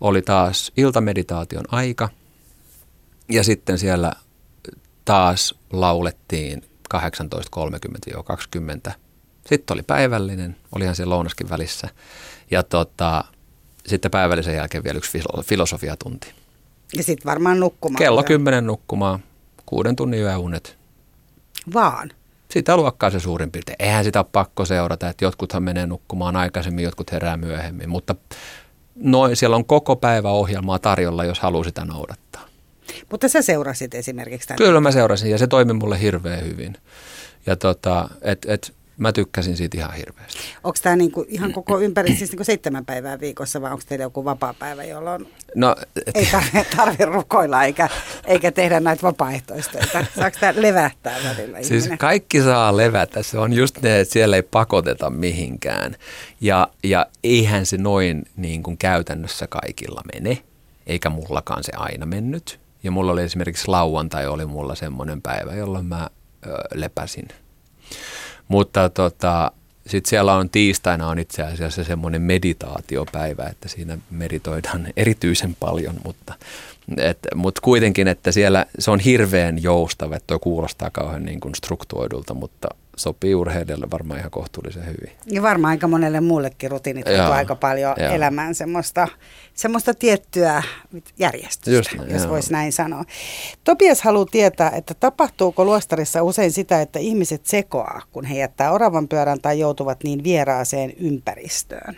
oli taas iltameditaation aika ja sitten siellä taas laulettiin 18.30-20. Sitten oli päivällinen, olihan siellä lounaskin välissä ja tota, sitten päivällisen jälkeen vielä yksi filosofiatunti. Ja sitten varmaan nukkumaan. Kello kymmenen nukkumaan, kuuden tunnin yöunet. Vaan? Sitä luokkaa se suurin piirtein. Eihän sitä ole pakko seurata, että jotkuthan menee nukkumaan aikaisemmin, jotkut herää myöhemmin, mutta noin, siellä on koko päivä ohjelmaa tarjolla, jos haluaa sitä noudattaa. Mutta sä seurasit esimerkiksi tämän? Kyllä mä seurasin ja se toimi mulle hirveän hyvin. Ja tota, et, et, mä tykkäsin siitä ihan hirveästi. Onko tämä niinku ihan koko ympäri, siis niinku seitsemän päivää viikossa vai onko teillä joku vapaa-päivä, jolloin no, et... ei tarvitse tarvi rukoilla eikä, eikä tehdä näitä vapaaehtoistöitä? Saako tämä levähtää välillä Siis ihminen? kaikki saa levätä. Se on just ne, että siellä ei pakoteta mihinkään. Ja, ja eihän se noin niin kuin käytännössä kaikilla mene, eikä mullakaan se aina mennyt. Ja mulla oli esimerkiksi lauantai oli mulla semmoinen päivä, jolloin mä ö, lepäsin – mutta tota, sitten siellä on tiistaina on itse asiassa semmoinen meditaatiopäivä, että siinä meditoidaan erityisen paljon, mutta et, mutta kuitenkin, että siellä se on hirveän joustava, että tuo kuulostaa kauhean niin kuin struktuoidulta, mutta sopii urheilijalle varmaan ihan kohtuullisen hyvin. Ja varmaan aika monelle muullekin rutiinit on aika paljon joo. elämään semmoista, semmoista tiettyä järjestystä, Just, jos joo. voisi näin sanoa. Topias haluaa tietää, että tapahtuuko luostarissa usein sitä, että ihmiset sekoaa, kun he jättää oravan pyörän tai joutuvat niin vieraaseen ympäristöön?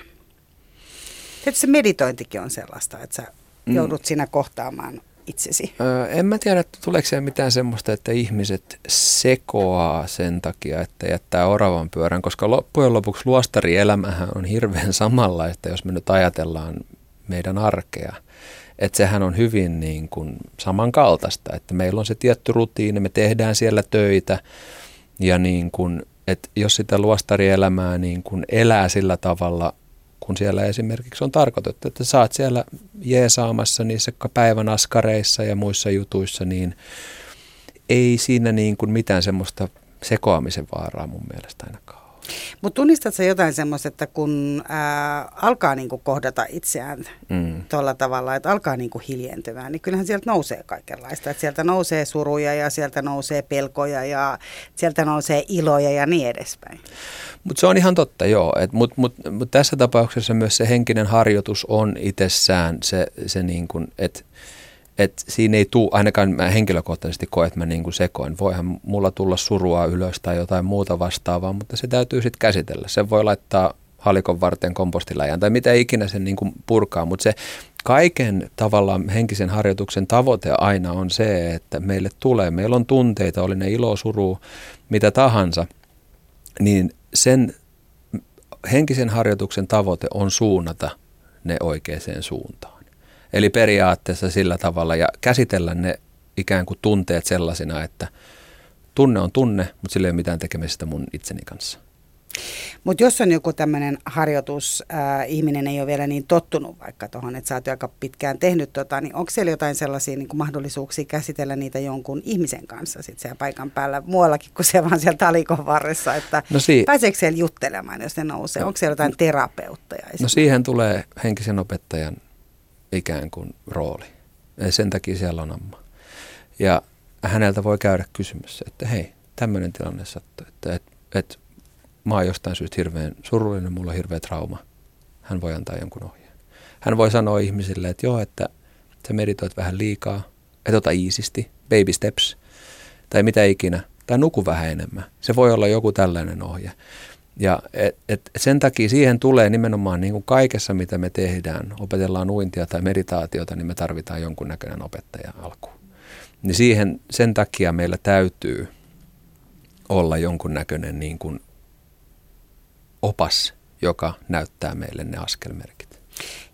Tietysti meditointikin on sellaista, että sä mm. joudut siinä kohtaamaan itsesi? Öö, en mä tiedä, että tuleeko siellä mitään semmoista, että ihmiset sekoaa sen takia, että jättää oravan pyörän, koska loppujen lopuksi luostarielämähän on hirveän samanlaista, jos me nyt ajatellaan meidän arkea. Että sehän on hyvin niin kuin samankaltaista, että meillä on se tietty rutiini, me tehdään siellä töitä ja niin kuin, että jos sitä luostarielämää niin kuin elää sillä tavalla – kun siellä esimerkiksi on tarkoitettu, että saat siellä jeesaamassa niissä päivän askareissa ja muissa jutuissa, niin ei siinä niin kuin mitään semmoista sekoamisen vaaraa mun mielestä ainakaan mutta tunnistatko jotain semmoista, että kun ää, alkaa niinku kohdata itseään mm. tuolla tavalla, että alkaa niinku hiljentymään, niin kyllähän sieltä nousee kaikenlaista. Että sieltä nousee suruja ja sieltä nousee pelkoja ja sieltä nousee iloja ja niin edespäin. Mutta se on ihan totta, joo. Mutta mut, mut tässä tapauksessa myös se henkinen harjoitus on itsessään se, se niin kuin, että et siinä ei tule, ainakaan mä henkilökohtaisesti koe, että mä niin kuin sekoin. Voihan mulla tulla surua ylös tai jotain muuta vastaavaa, mutta se täytyy sitten käsitellä. Se voi laittaa halikon varten kompostiläjään tai mitä ikinä sen niin kuin purkaa, mutta se kaiken tavallaan henkisen harjoituksen tavoite aina on se, että meille tulee, meillä on tunteita, oli ne ilo, suru, mitä tahansa, niin sen henkisen harjoituksen tavoite on suunnata ne oikeaan suuntaan. Eli periaatteessa sillä tavalla ja käsitellä ne ikään kuin tunteet sellaisina, että tunne on tunne, mutta sillä ei ole mitään tekemistä mun itseni kanssa. Mutta jos on joku tämmöinen harjoitus, ää, ihminen ei ole vielä niin tottunut vaikka tuohon, että sä oot aika pitkään tehnyt tota, niin onko siellä jotain sellaisia niin kuin mahdollisuuksia käsitellä niitä jonkun ihmisen kanssa sitten siellä paikan päällä muuallakin kuin se vaan siellä talikon varressa, että no si- pääseekö siellä juttelemaan, jos ne nousee? No, onko siellä jotain terapeutteja? No siihen tulee henkisen opettajan ikään kuin rooli. Ja sen takia siellä on amma. Ja häneltä voi käydä kysymys, että hei, tämmöinen tilanne sattuu, että et, et, mä oon jostain syystä hirveän surullinen, mulla on hirveä trauma. Hän voi antaa jonkun ohjeen. Hän voi sanoa ihmisille, että joo, että sä meditoit vähän liikaa, että ota iisisti, baby steps, tai mitä ikinä, tai nuku vähän enemmän. Se voi olla joku tällainen ohje. Ja et, et sen takia siihen tulee nimenomaan niin kuin kaikessa, mitä me tehdään, opetellaan uintia tai meditaatiota, niin me tarvitaan jonkunnäköinen opettaja alkuun. Niin siihen, sen takia meillä täytyy olla jonkunnäköinen niin kuin opas, joka näyttää meille ne askelmerkit.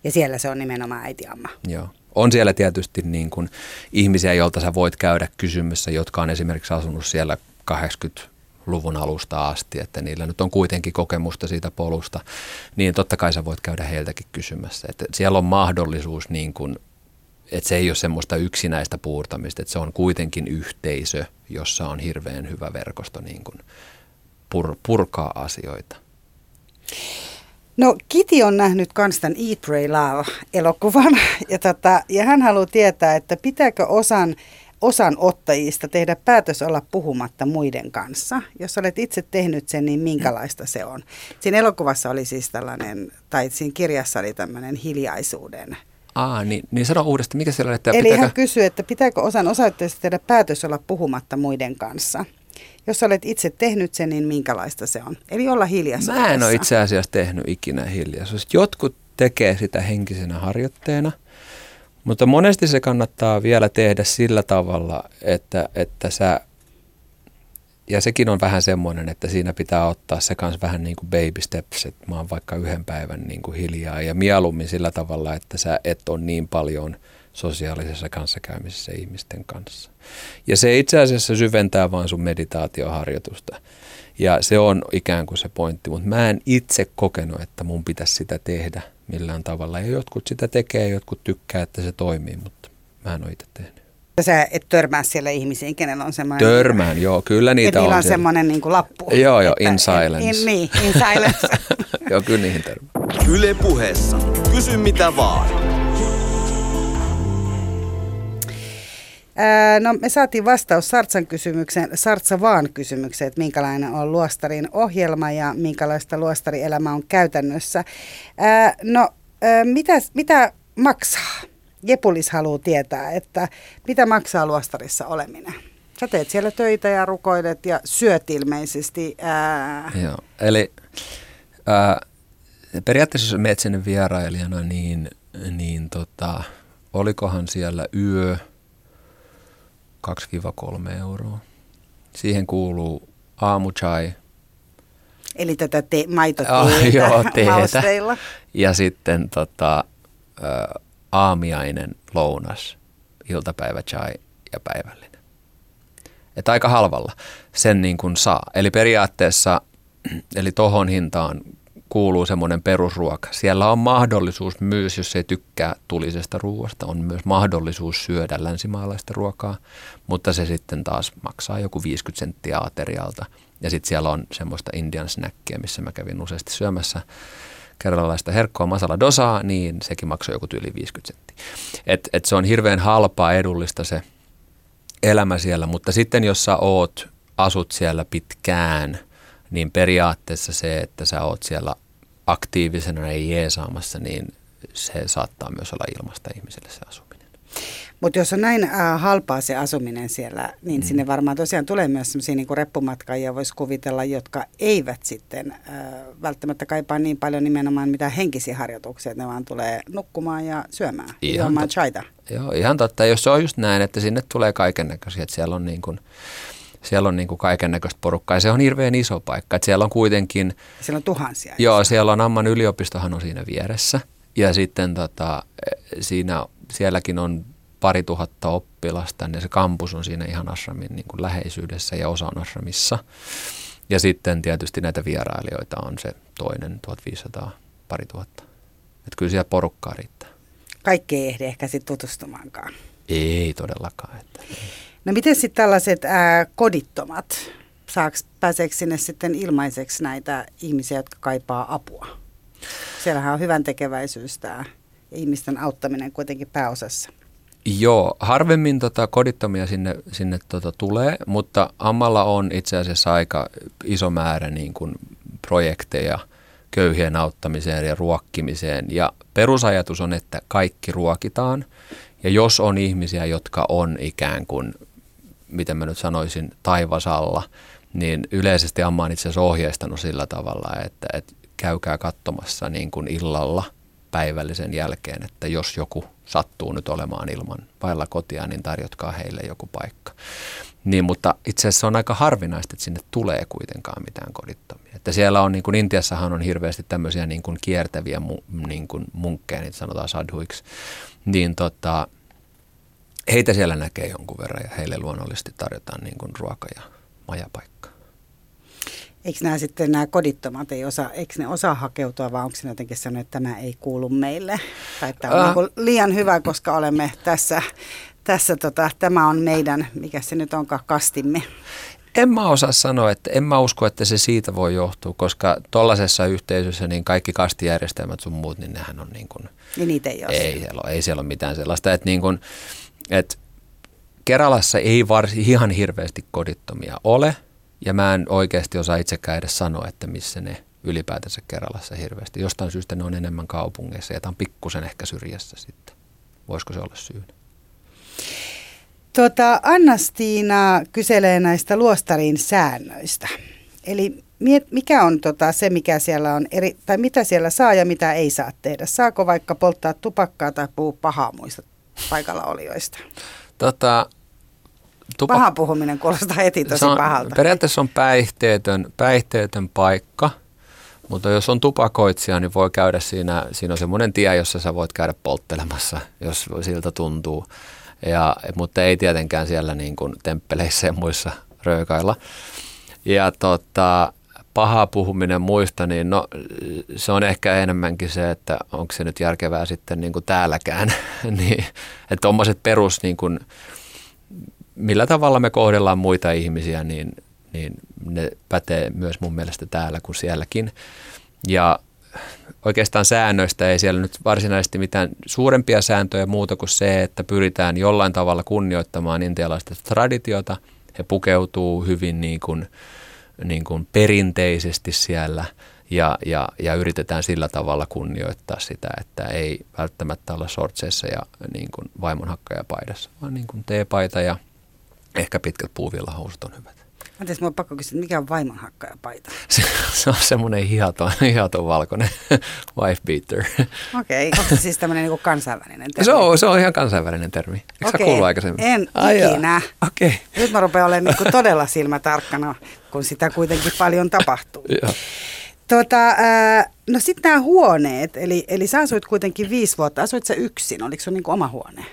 Ja siellä se on nimenomaan äiti Amma. Joo. On siellä tietysti niin kuin ihmisiä, joilta sä voit käydä kysymässä, jotka on esimerkiksi asunut siellä 80-luvun alusta asti, että niillä nyt on kuitenkin kokemusta siitä polusta, niin totta kai sä voit käydä heiltäkin kysymässä. Että siellä on mahdollisuus niin kuin että se ei ole semmoista yksinäistä puurtamista, että se on kuitenkin yhteisö, jossa on hirveän hyvä verkosto niin kuin pur, purkaa asioita. No Kiti on nähnyt kans tämän Eat, Pray, Love-elokuvan ja, tota, ja hän haluaa tietää, että pitääkö osan osan ottajista tehdä päätös olla puhumatta muiden kanssa. Jos olet itse tehnyt sen, niin minkälaista se on? Siinä elokuvassa oli siis tällainen, tai siinä kirjassa oli tämmöinen hiljaisuuden Aa, niin, niin sano uudestaan, mikä siellä on, että Eli pitääkö... hän kysyy, että pitääkö osan osoitteesta tehdä päätös olla puhumatta muiden kanssa? Jos olet itse tehnyt sen, niin minkälaista se on? Eli olla hiljaisuudessa. Mä en ole itse asiassa tehnyt ikinä hiljaisuus. Jotkut tekee sitä henkisenä harjoitteena, mutta monesti se kannattaa vielä tehdä sillä tavalla, että, että sä ja sekin on vähän semmoinen, että siinä pitää ottaa se kanssa vähän niin kuin baby steps, että mä oon vaikka yhden päivän niin kuin hiljaa ja mieluummin sillä tavalla, että sä et ole niin paljon sosiaalisessa kanssakäymisessä ihmisten kanssa. Ja se itse asiassa syventää vaan sun meditaatioharjoitusta. Ja se on ikään kuin se pointti, mutta mä en itse kokenut, että mun pitäisi sitä tehdä millään tavalla. Ja jotkut sitä tekee, jotkut tykkää, että se toimii, mutta mä en ole itse tehnyt. Sä et törmää siellä ihmisiin, kenellä on semmoinen... Törmään, joo, kyllä niitä on. on siellä. semmoinen niin kuin lappu. Joo, joo, että, in silence. In, niin, in silence. joo, kyllä niihin törmää. Yle puheessa. Kysy mitä vaan. No me saatiin vastaus Sartsan kysymykseen, Sartsa vaan kysymykseen, että minkälainen on luostarin ohjelma ja minkälaista luostarielämä on käytännössä. No mitä, mitä maksaa? Jepulis haluaa tietää, että mitä maksaa luostarissa oleminen. Sä teet siellä töitä ja rukoilet ja syöt ilmeisesti. Ää... Joo, eli ää, periaatteessa jos menet sinne vierailijana, niin, niin tota, olikohan siellä yö 2-3 euroa. Siihen kuuluu aamuchai. Eli tätä te- maitoteetä Ah, joo, teetä. mausteilla. Ja sitten tota, ä, aamiainen, lounas, iltapäivä chai ja päivällinen. Että aika halvalla sen niin kuin saa. Eli periaatteessa, eli tohon hintaan kuuluu semmoinen perusruoka. Siellä on mahdollisuus myös, jos ei tykkää tulisesta ruoasta, on myös mahdollisuus syödä länsimaalaista ruokaa, mutta se sitten taas maksaa joku 50 senttiä aterialta. Ja sitten siellä on semmoista Indian snackia, missä mä kävin useasti syömässä kerralaista herkkoa masala dosaa, niin sekin maksoi joku yli 50 senttiä. Et, et se on hirveän halpaa, edullista se elämä siellä, mutta sitten jos sä oot, asut siellä pitkään, niin periaatteessa se, että sä oot siellä aktiivisena ja jeesaamassa, niin se saattaa myös olla ilmasta ihmiselle se asuminen. Mutta jos on näin äh, halpaa se asuminen siellä, niin mm. sinne varmaan tosiaan tulee myös sellaisia niin reppumatkaajia, voisi kuvitella, jotka eivät sitten äh, välttämättä kaipaa niin paljon nimenomaan mitään henkisiä harjoituksia, että ne vaan tulee nukkumaan ja syömään, Ihan juomaan chaita. Joo, ihan totta. Jos se on just näin, että sinne tulee kaiken näköisiä, että siellä on niin kuin, siellä on niin kuin kaiken näköistä porukkaa ja se on hirveän iso paikka. Että siellä on kuitenkin, Siellä on tuhansia. joo, siellä on Amman yliopistohan on siinä vieressä ja sitten tota, siinä, sielläkin on pari tuhatta oppilasta, niin se kampus on siinä ihan ashramin niin kuin läheisyydessä ja osa on ashramissa. Ja sitten tietysti näitä vierailijoita on se toinen 1500, pari tuhatta. Että kyllä siellä porukkaa riittää. Kaikki ei ehdi ehkä sitten tutustumaankaan. Ei todellakaan. Että. No miten sitten tällaiset ää, kodittomat? Saaks, pääseekö sinne sitten ilmaiseksi näitä ihmisiä, jotka kaipaa apua? Siellähän on hyvän tekeväisyys tämä ihmisten auttaminen kuitenkin pääosassa. Joo, harvemmin tota kodittomia sinne, sinne tota tulee, mutta Ammalla on itse asiassa aika iso määrä niin kuin projekteja köyhien auttamiseen ja ruokkimiseen. Ja perusajatus on, että kaikki ruokitaan. Ja jos on ihmisiä, jotka on ikään kuin, miten mä nyt sanoisin, taivasalla, niin yleisesti Amma on itse asiassa ohjeistanut sillä tavalla, että, että käykää katsomassa niin kuin illalla päivällisen jälkeen, että jos joku sattuu nyt olemaan ilman vailla kotia, niin tarjotkaa heille joku paikka. Niin, mutta itse asiassa on aika harvinaista, että sinne tulee kuitenkaan mitään kodittomia. Et Että siellä on, niin kuin Intiassahan on hirveästi tämmöisiä niin kuin kiertäviä niin kuin munkkeja, niitä sanotaan sadhuiksi, niin tota, heitä siellä näkee jonkun verran ja heille luonnollisesti tarjotaan niin kuin ruoka ja majapaikka. Eikö nämä sitten nämä kodittomat, ei osaa, eikö ne osaa hakeutua, vai onko se jotenkin sanonut, että tämä ei kuulu meille? Tai että on äh. niin liian hyvä, koska olemme tässä, tässä tota, tämä on meidän, mikä se nyt onkaan, kastimme. En mä osaa sanoa, että en mä usko, että se siitä voi johtua, koska tuollaisessa yhteisössä niin kaikki kastijärjestelmät sun muut, niin nehän on niin kuin... Niin niitä ei ole. Ei siellä ole, ei siellä ole mitään sellaista, että niin kuin, että Keralassa ei varsin ihan hirveästi kodittomia ole, ja mä en oikeasti osaa itsekään edes sanoa, että missä ne ylipäätänsä Keralassa hirveästi. Jostain syystä ne on enemmän kaupungeissa ja tämä on pikkusen ehkä syrjässä sitten. Voisiko se olla syynä? Tota, Annastiina kyselee näistä luostarin säännöistä. Eli mikä on tota se, mikä siellä on eri, tai mitä siellä saa ja mitä ei saa tehdä? Saako vaikka polttaa tupakkaa tai puhua pahaa muista paikalla olijoista? Tota, tupa... Paha puhuminen kuulostaa heti tosi on, pahalta. Periaatteessa on päihteetön, päihteetön paikka, mutta jos on tupakoitsija, niin voi käydä siinä, siinä on semmoinen tie, jossa sä voit käydä polttelemassa, jos siltä tuntuu. Ja, mutta ei tietenkään siellä niin kuin temppeleissä ja muissa röykailla. Ja tota, paha puhuminen muista, niin no, se on ehkä enemmänkin se, että onko se nyt järkevää sitten niin kuin täälläkään. niin, että tuommoiset perus, niin kuin, millä tavalla me kohdellaan muita ihmisiä, niin, niin ne pätee myös mun mielestä täällä kuin sielläkin. Ja oikeastaan säännöistä ei siellä nyt varsinaisesti mitään suurempia sääntöjä muuta kuin se, että pyritään jollain tavalla kunnioittamaan intialaista traditiota. He pukeutuu hyvin niin kuin, niin kuin perinteisesti siellä ja, ja, ja yritetään sillä tavalla kunnioittaa sitä, että ei välttämättä olla sortseissa ja niin kuin vaimonhakkajapaidassa, vaan niin kuin teepaita ja ehkä pitkät puuvillahousut on hyvät. Anteeksi, minua on pakko kysyä, mikä on vaimonhakkajapaita? Se, se on semmoinen hihaton, hihaton valkoinen wife beater. Okei, okay. onko se siis tämmöinen niin kansainvälinen termi? Se on, se on ihan kansainvälinen termi. Eikö okay. kuullut aikaisemmin? En Ai ikinä. Okay. Nyt mä rupean olemaan niin todella silmätarkkana, kun sitä kuitenkin paljon tapahtuu. Tota, äh, no sitten nämä huoneet, eli, eli sä asuit kuitenkin viisi vuotta, asuit sä yksin, oliko se niin oma huone?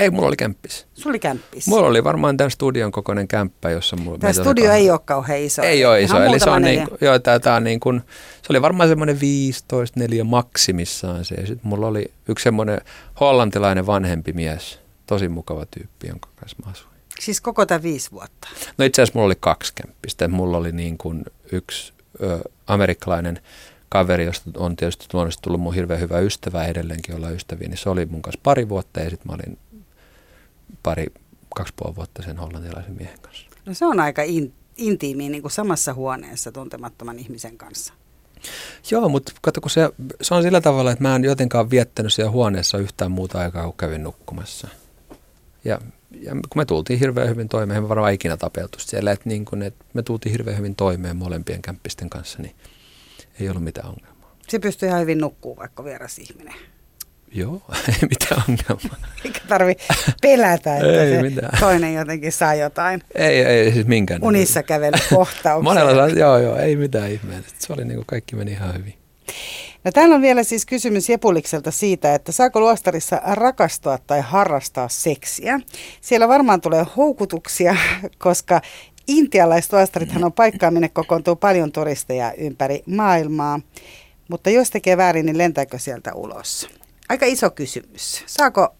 Ei, mulla oli kämppis. Sulla oli kämppis? Mulla oli varmaan tämän studion kokoinen kämppä, jossa mulla... Tämä studio kauhean... ei ole kauhean iso. Ei ole iso, eli se on niin, joo, tää, tää on niin kuin, se oli varmaan semmoinen 15 neljä maksimissaan se. Ja sitten mulla oli yksi semmoinen hollantilainen vanhempi mies, tosi mukava tyyppi, jonka kanssa mä asuin. Siis koko tämä viisi vuotta? No itse asiassa mulla oli kaksi kämppistä. Mulla oli niin kuin yksi ö, amerikkalainen kaveri, josta on tietysti luonnollisesti tullut mun hirveän hyvä ystävä edelleenkin olla ystäviä, niin se oli mun kanssa pari vuotta ja sitten mä olin pari, kaksi puoli vuotta sen hollantilaisen miehen kanssa. No se on aika in, intiimi niin kuin samassa huoneessa tuntemattoman ihmisen kanssa. Joo, mutta kato, kun se, se on sillä tavalla, että mä en jotenkaan viettänyt siellä huoneessa yhtään muuta aikaa, kun kävin nukkumassa. Ja, ja kun me tultiin hirveän hyvin toimeen, me varmaan ikinä tapeltu siellä, että, niin kun, että me tultiin hirveän hyvin toimeen molempien kämppisten kanssa, niin ei ollut mitään ongelmaa. Se pystyy ihan hyvin nukkuu vaikka vieras ihminen. Joo, ei mitään ongelmaa. Eikä tarvi pelätä, että ei se mitään. toinen jotenkin saa jotain. Ei, ei siis minkään. Unissa kävely kohtauksia. Monella saa, joo, joo, ei mitään ihmeä. Se oli niin kuin kaikki meni ihan hyvin. No täällä on vielä siis kysymys Jepulikselta siitä, että saako luostarissa rakastua tai harrastaa seksiä. Siellä varmaan tulee houkutuksia, koska intialaiset luostarithan on paikkaa, minne kokoontuu paljon turisteja ympäri maailmaa. Mutta jos tekee väärin, niin lentääkö sieltä ulos? Aika iso kysymys. Saako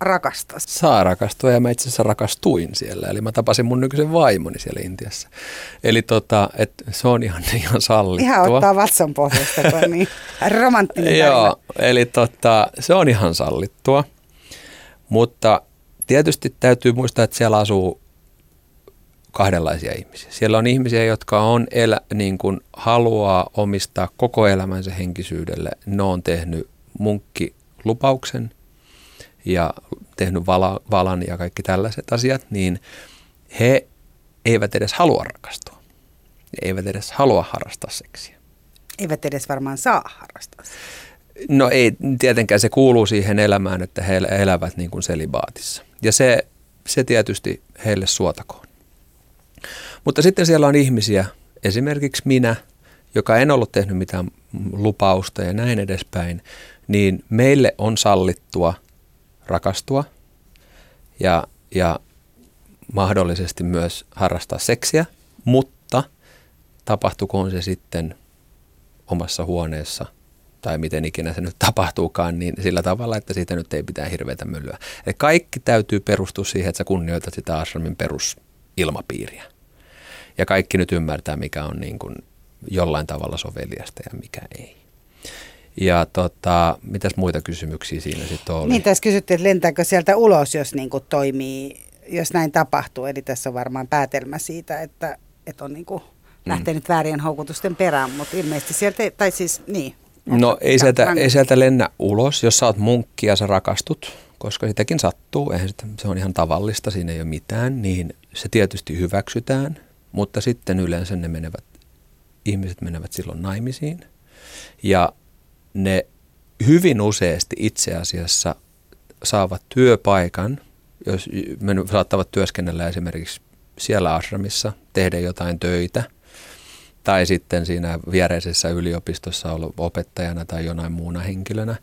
rakastaa? Saa rakastua ja mä itse asiassa rakastuin siellä. Eli mä tapasin mun nykyisen vaimoni siellä Intiassa. Eli tota, et se on ihan, ihan sallittua. Ihan ottaa vatsan pohjasta, kun on niin romanttinen Joo, eli tota, se on ihan sallittua. Mutta tietysti täytyy muistaa, että siellä asuu kahdenlaisia ihmisiä. Siellä on ihmisiä, jotka on elä, niin kuin haluaa omistaa koko elämänsä henkisyydelle. Ne on tehnyt munkki lupauksen ja tehnyt vala, valan ja kaikki tällaiset asiat, niin he eivät edes halua rakastua. He eivät edes halua harrastaa seksiä. Eivät edes varmaan saa harrastaa No ei, tietenkään se kuuluu siihen elämään, että he elävät niin kuin selibaatissa. Ja se, se tietysti heille suotakoon. Mutta sitten siellä on ihmisiä, esimerkiksi minä, joka en ollut tehnyt mitään lupausta ja näin edespäin, niin meille on sallittua rakastua ja, ja mahdollisesti myös harrastaa seksiä, mutta tapahtukoon se sitten omassa huoneessa tai miten ikinä se nyt tapahtuukaan, niin sillä tavalla, että siitä nyt ei pitää hirveätä myllyä. Eli kaikki täytyy perustua siihen, että sä kunnioitat sitä ashramin perusilmapiiriä. Ja kaikki nyt ymmärtää, mikä on niin kuin jollain tavalla soveliasta ja mikä ei. Ja tota, mitäs muita kysymyksiä siinä sitten oli? Niin, tässä kysyttiin, että lentääkö sieltä ulos, jos niin kuin toimii, jos näin tapahtuu. Eli tässä on varmaan päätelmä siitä, että, että on niin kuin lähtenyt mm. väärien houkutusten perään, mutta ilmeisesti sieltä, tai siis niin. No ei sieltä, ei sieltä lennä ulos, jos sä oot munkki ja sä rakastut, koska sitäkin sattuu, eihän sitä, se on ihan tavallista, siinä ei ole mitään, niin se tietysti hyväksytään, mutta sitten yleensä ne menevät, ihmiset menevät silloin naimisiin ja ne hyvin useasti itse asiassa saavat työpaikan, jos saattavat työskennellä esimerkiksi siellä ashramissa, tehdä jotain töitä – tai sitten siinä viereisessä yliopistossa olla opettajana tai jonain muuna henkilönä.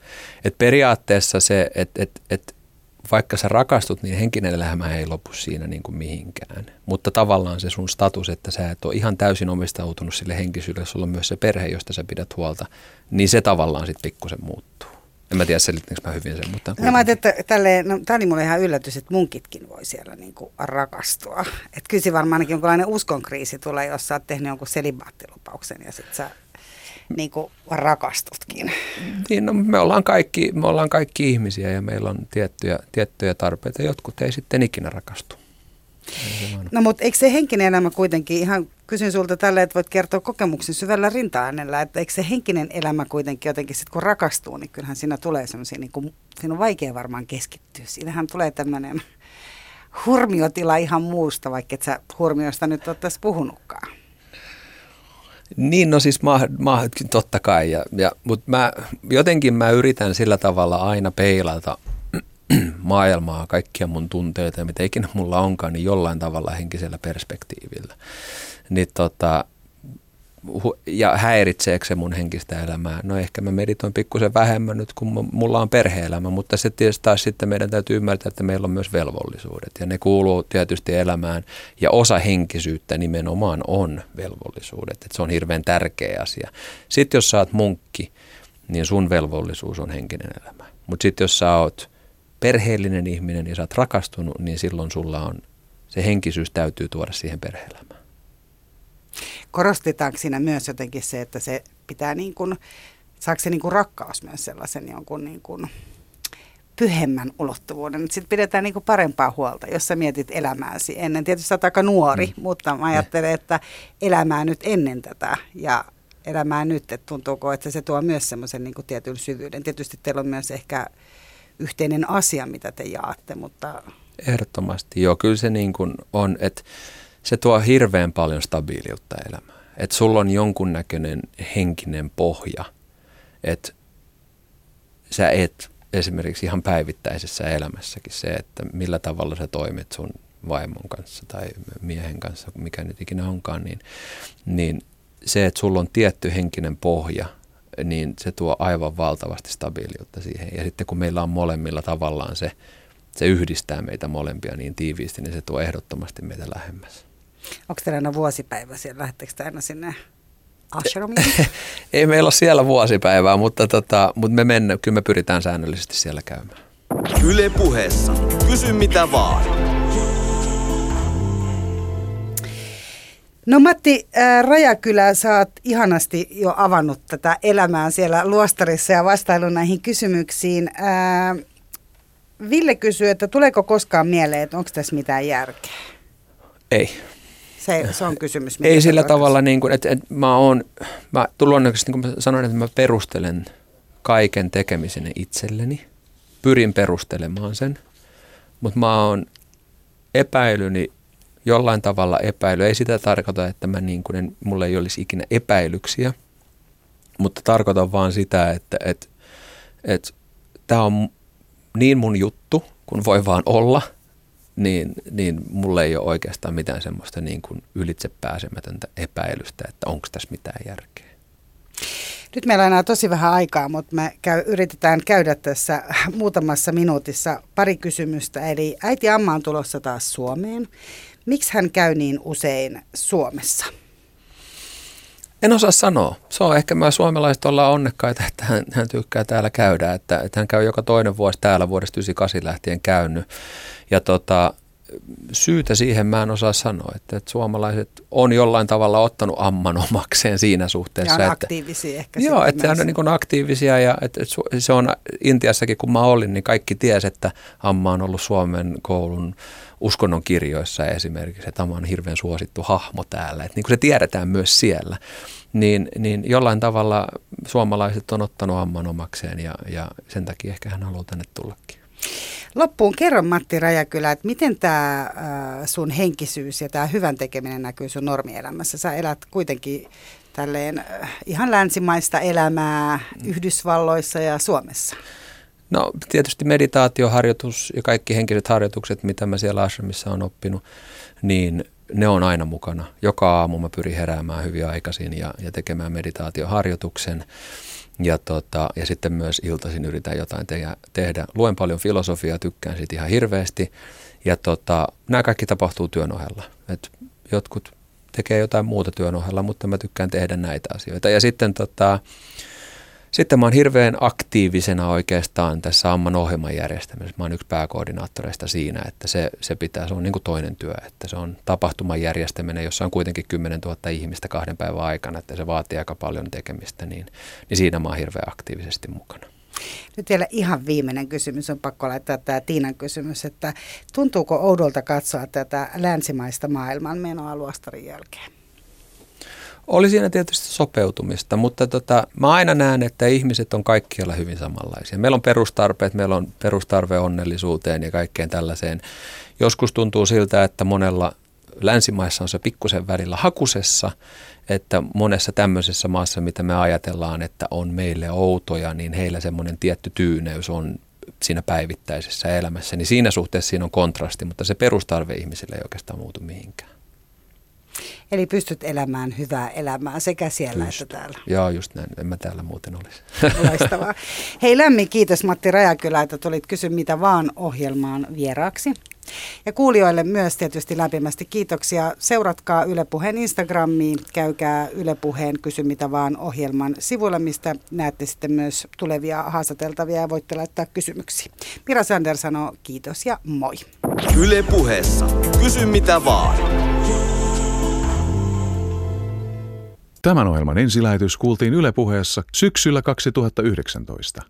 Et periaatteessa se, että et, et, vaikka sä rakastut, niin henkinen elämä ei lopu siinä niin kuin mihinkään. Mutta tavallaan se sun status, että sä et ole ihan täysin omistautunut sille henkisyydelle, sulla on myös se perhe, josta sä pidät huolta, niin se tavallaan sitten pikkusen muuttuu. En mä tiedä, selittinkö mä hyvin sen, mutta... No mä että tälleen, no, tämä oli mulle ihan yllätys, että munkitkin voi siellä niin kuin rakastua. Että kyllä se varmaan ainakin jonkinlainen uskonkriisi tulee, jos sä oot tehnyt jonkun selibaattilupauksen ja sit sä niin kuin rakastutkin. Niin, no, me, ollaan kaikki, me ollaan kaikki ihmisiä ja meillä on tiettyjä, tiettyjä tarpeita. Jotkut ei sitten ikinä rakastu. No mutta eikö se henkinen elämä kuitenkin, ihan kysyn sulta tälle, että voit kertoa kokemuksen syvällä rinta että eikö se henkinen elämä kuitenkin jotenkin sitten kun rakastuu, niin kyllähän siinä tulee semmoisia, niin kuin, siinä on vaikea varmaan keskittyä. Siinähän tulee tämmöinen hurmiotila ihan muusta, vaikka et sä hurmiosta nyt ottaisi puhunutkaan. Niin, no siis mä, mä totta kai, ja, ja, mutta mä, jotenkin mä yritän sillä tavalla aina peilata maailmaa, kaikkia mun tunteita ja mitä ikinä mulla onkaan, niin jollain tavalla henkisellä perspektiivillä. Niin tota, ja häiritseekö se mun henkistä elämää? No ehkä mä meditoin pikkusen vähemmän nyt, kun mulla on perheelämä, mutta se tietysti taas sitten meidän täytyy ymmärtää, että meillä on myös velvollisuudet ja ne kuuluu tietysti elämään ja osa henkisyyttä nimenomaan on velvollisuudet, että se on hirveän tärkeä asia. Sitten jos sä oot munkki, niin sun velvollisuus on henkinen elämä. Mutta sitten jos sä oot perheellinen ihminen ja sä oot rakastunut, niin silloin sulla on, se henkisyys täytyy tuoda siihen perheelämään. Korostetaanko siinä myös jotenkin se, että se pitää niin kuin, saako se niin kuin rakkaus myös sellaisen jonkun niin kuin pyhemmän ulottuvuuden. Sitten pidetään niin kuin parempaa huolta, jos sä mietit elämääsi ennen. Tietysti sä oot aika nuori, mm. mutta mä ajattelen, että elämää nyt ennen tätä ja elämää nyt, että tuntuuko, että se tuo myös semmoisen niin tietyn syvyyden. Tietysti teillä on myös ehkä yhteinen asia, mitä te jaatte, mutta... Ehdottomasti, joo. Kyllä se niin kuin on, että se tuo hirveän paljon stabiiliutta elämään. Että sulla on jonkunnäköinen henkinen pohja, että sä et esimerkiksi ihan päivittäisessä elämässäkin se, että millä tavalla sä toimit sun vaimon kanssa tai miehen kanssa, mikä nyt ikinä onkaan, niin, niin se, että sulla on tietty henkinen pohja, niin se tuo aivan valtavasti stabiiliutta siihen. Ja sitten kun meillä on molemmilla tavallaan se, se yhdistää meitä molempia niin tiiviisti, niin se tuo ehdottomasti meitä lähemmäs. Onko teillä aina vuosipäivä siellä? Lähettekö te aina sinne ashramiin? Ei meillä ole siellä vuosipäivää, mutta, tota, mutta me mennä, kyllä me pyritään säännöllisesti siellä käymään. Yle puheessa. Kysy mitä vaan. No Matti äh, Rajakylä, sä oot ihanasti jo avannut tätä elämää siellä luostarissa ja vastailu näihin kysymyksiin. Äh, Ville kysyy, että tuleeko koskaan mieleen, että onko tässä mitään järkeä? Ei. Se, se on kysymys. Ei sillä tavalla, niin kuin, että, että mä oon, mä luonnollisesti niin kuin mä sanoin, että mä perustelen kaiken tekemisen itselleni. Pyrin perustelemaan sen, mutta mä oon epäilyni jollain tavalla epäily. Ei sitä tarkoita, että mä niin kuin en, mulla ei olisi ikinä epäilyksiä, mutta tarkoitan vaan sitä, että et, et, tämä on niin mun juttu, kun voi vaan olla, niin, niin mulle ei ole oikeastaan mitään semmoista niin kuin ylitse pääsemätöntä epäilystä, että onko tässä mitään järkeä. Nyt meillä on enää tosi vähän aikaa, mutta me käy, yritetään käydä tässä muutamassa minuutissa pari kysymystä. Eli äiti Amma on tulossa taas Suomeen. Miksi hän käy niin usein Suomessa? En osaa sanoa. Se on ehkä myös suomalaiset ollaan onnekkaita, että hän, hän tykkää täällä käydä. Että, että hän käy joka toinen vuosi täällä vuodesta 98 lähtien käynyt. Ja tota, syytä siihen mä en osaa sanoa, että, että suomalaiset on jollain tavalla ottanut amman omakseen siinä suhteessa. Ja on aktiivisia ehkä. Joo, että on niin aktiivisia ja että se on Intiassakin kun mä olin, niin kaikki ties, että amma on ollut Suomen koulun uskonnon kirjoissa esimerkiksi, että amma on hirveän suosittu hahmo täällä. Että niin kuin se tiedetään myös siellä, niin, niin jollain tavalla suomalaiset on ottanut amman omakseen ja, ja sen takia ehkä hän haluaa tänne tullakin. Loppuun kerro Matti Rajakylä, että miten tämä äh, sun henkisyys ja tämä hyvän tekeminen näkyy sun normielämässä? Sä elät kuitenkin tälleen äh, ihan länsimaista elämää Yhdysvalloissa ja Suomessa. No tietysti meditaatioharjoitus ja kaikki henkiset harjoitukset, mitä mä siellä ashramissa on oppinut, niin ne on aina mukana. Joka aamu mä pyrin heräämään hyvin aikaisin ja, ja tekemään meditaatioharjoituksen. Ja, tota, ja sitten myös iltaisin yritän jotain te- tehdä. Luen paljon filosofiaa, tykkään siitä ihan hirveästi. Ja tota, nämä kaikki tapahtuu työn ohella. Et jotkut tekee jotain muuta työn ohella, mutta mä tykkään tehdä näitä asioita. Ja sitten tota, sitten mä oon hirveän aktiivisena oikeastaan tässä Amman ohjelman järjestämisessä. Mä oon yksi pääkoordinaattoreista siinä, että se, se pitää, se on niin kuin toinen työ, että se on tapahtuman järjestäminen, jossa on kuitenkin 10 000 ihmistä kahden päivän aikana, että se vaatii aika paljon tekemistä, niin, niin siinä mä oon hirveän aktiivisesti mukana. Nyt vielä ihan viimeinen kysymys, on pakko laittaa tämä Tiinan kysymys, että tuntuuko oudolta katsoa tätä länsimaista maailmanmenoa luostarin jälkeen? Oli siinä tietysti sopeutumista, mutta tota, mä aina näen, että ihmiset on kaikkialla hyvin samanlaisia. Meillä on perustarpeet, meillä on perustarve onnellisuuteen ja kaikkeen tällaiseen. Joskus tuntuu siltä, että monella länsimaissa on se pikkusen välillä hakusessa, että monessa tämmöisessä maassa, mitä me ajatellaan, että on meille outoja, niin heillä semmoinen tietty tyyneys on siinä päivittäisessä elämässä. Niin siinä suhteessa siinä on kontrasti, mutta se perustarve ihmisille ei oikeastaan muutu mihinkään. Eli pystyt elämään hyvää elämää sekä siellä Pyst. että täällä. Joo, just näin. En mä täällä muuten olisi. Loistavaa. Hei lämmin kiitos Matti Rajakylä, että tulit Kysy mitä vaan ohjelmaan vieraaksi. Ja kuulijoille myös tietysti lämpimästi kiitoksia. Seuratkaa Yle Puheen Instagramiin, käykää Yle Puheen Kysy mitä vaan ohjelman sivuilla, mistä näette sitten myös tulevia haastateltavia ja voitte laittaa kysymyksiä. Mira Sander sanoo kiitos ja moi. Yle Puheessa. Kysy mitä vaan. Tämän ohjelman ensilähetys kuultiin Yle Puheessa syksyllä 2019.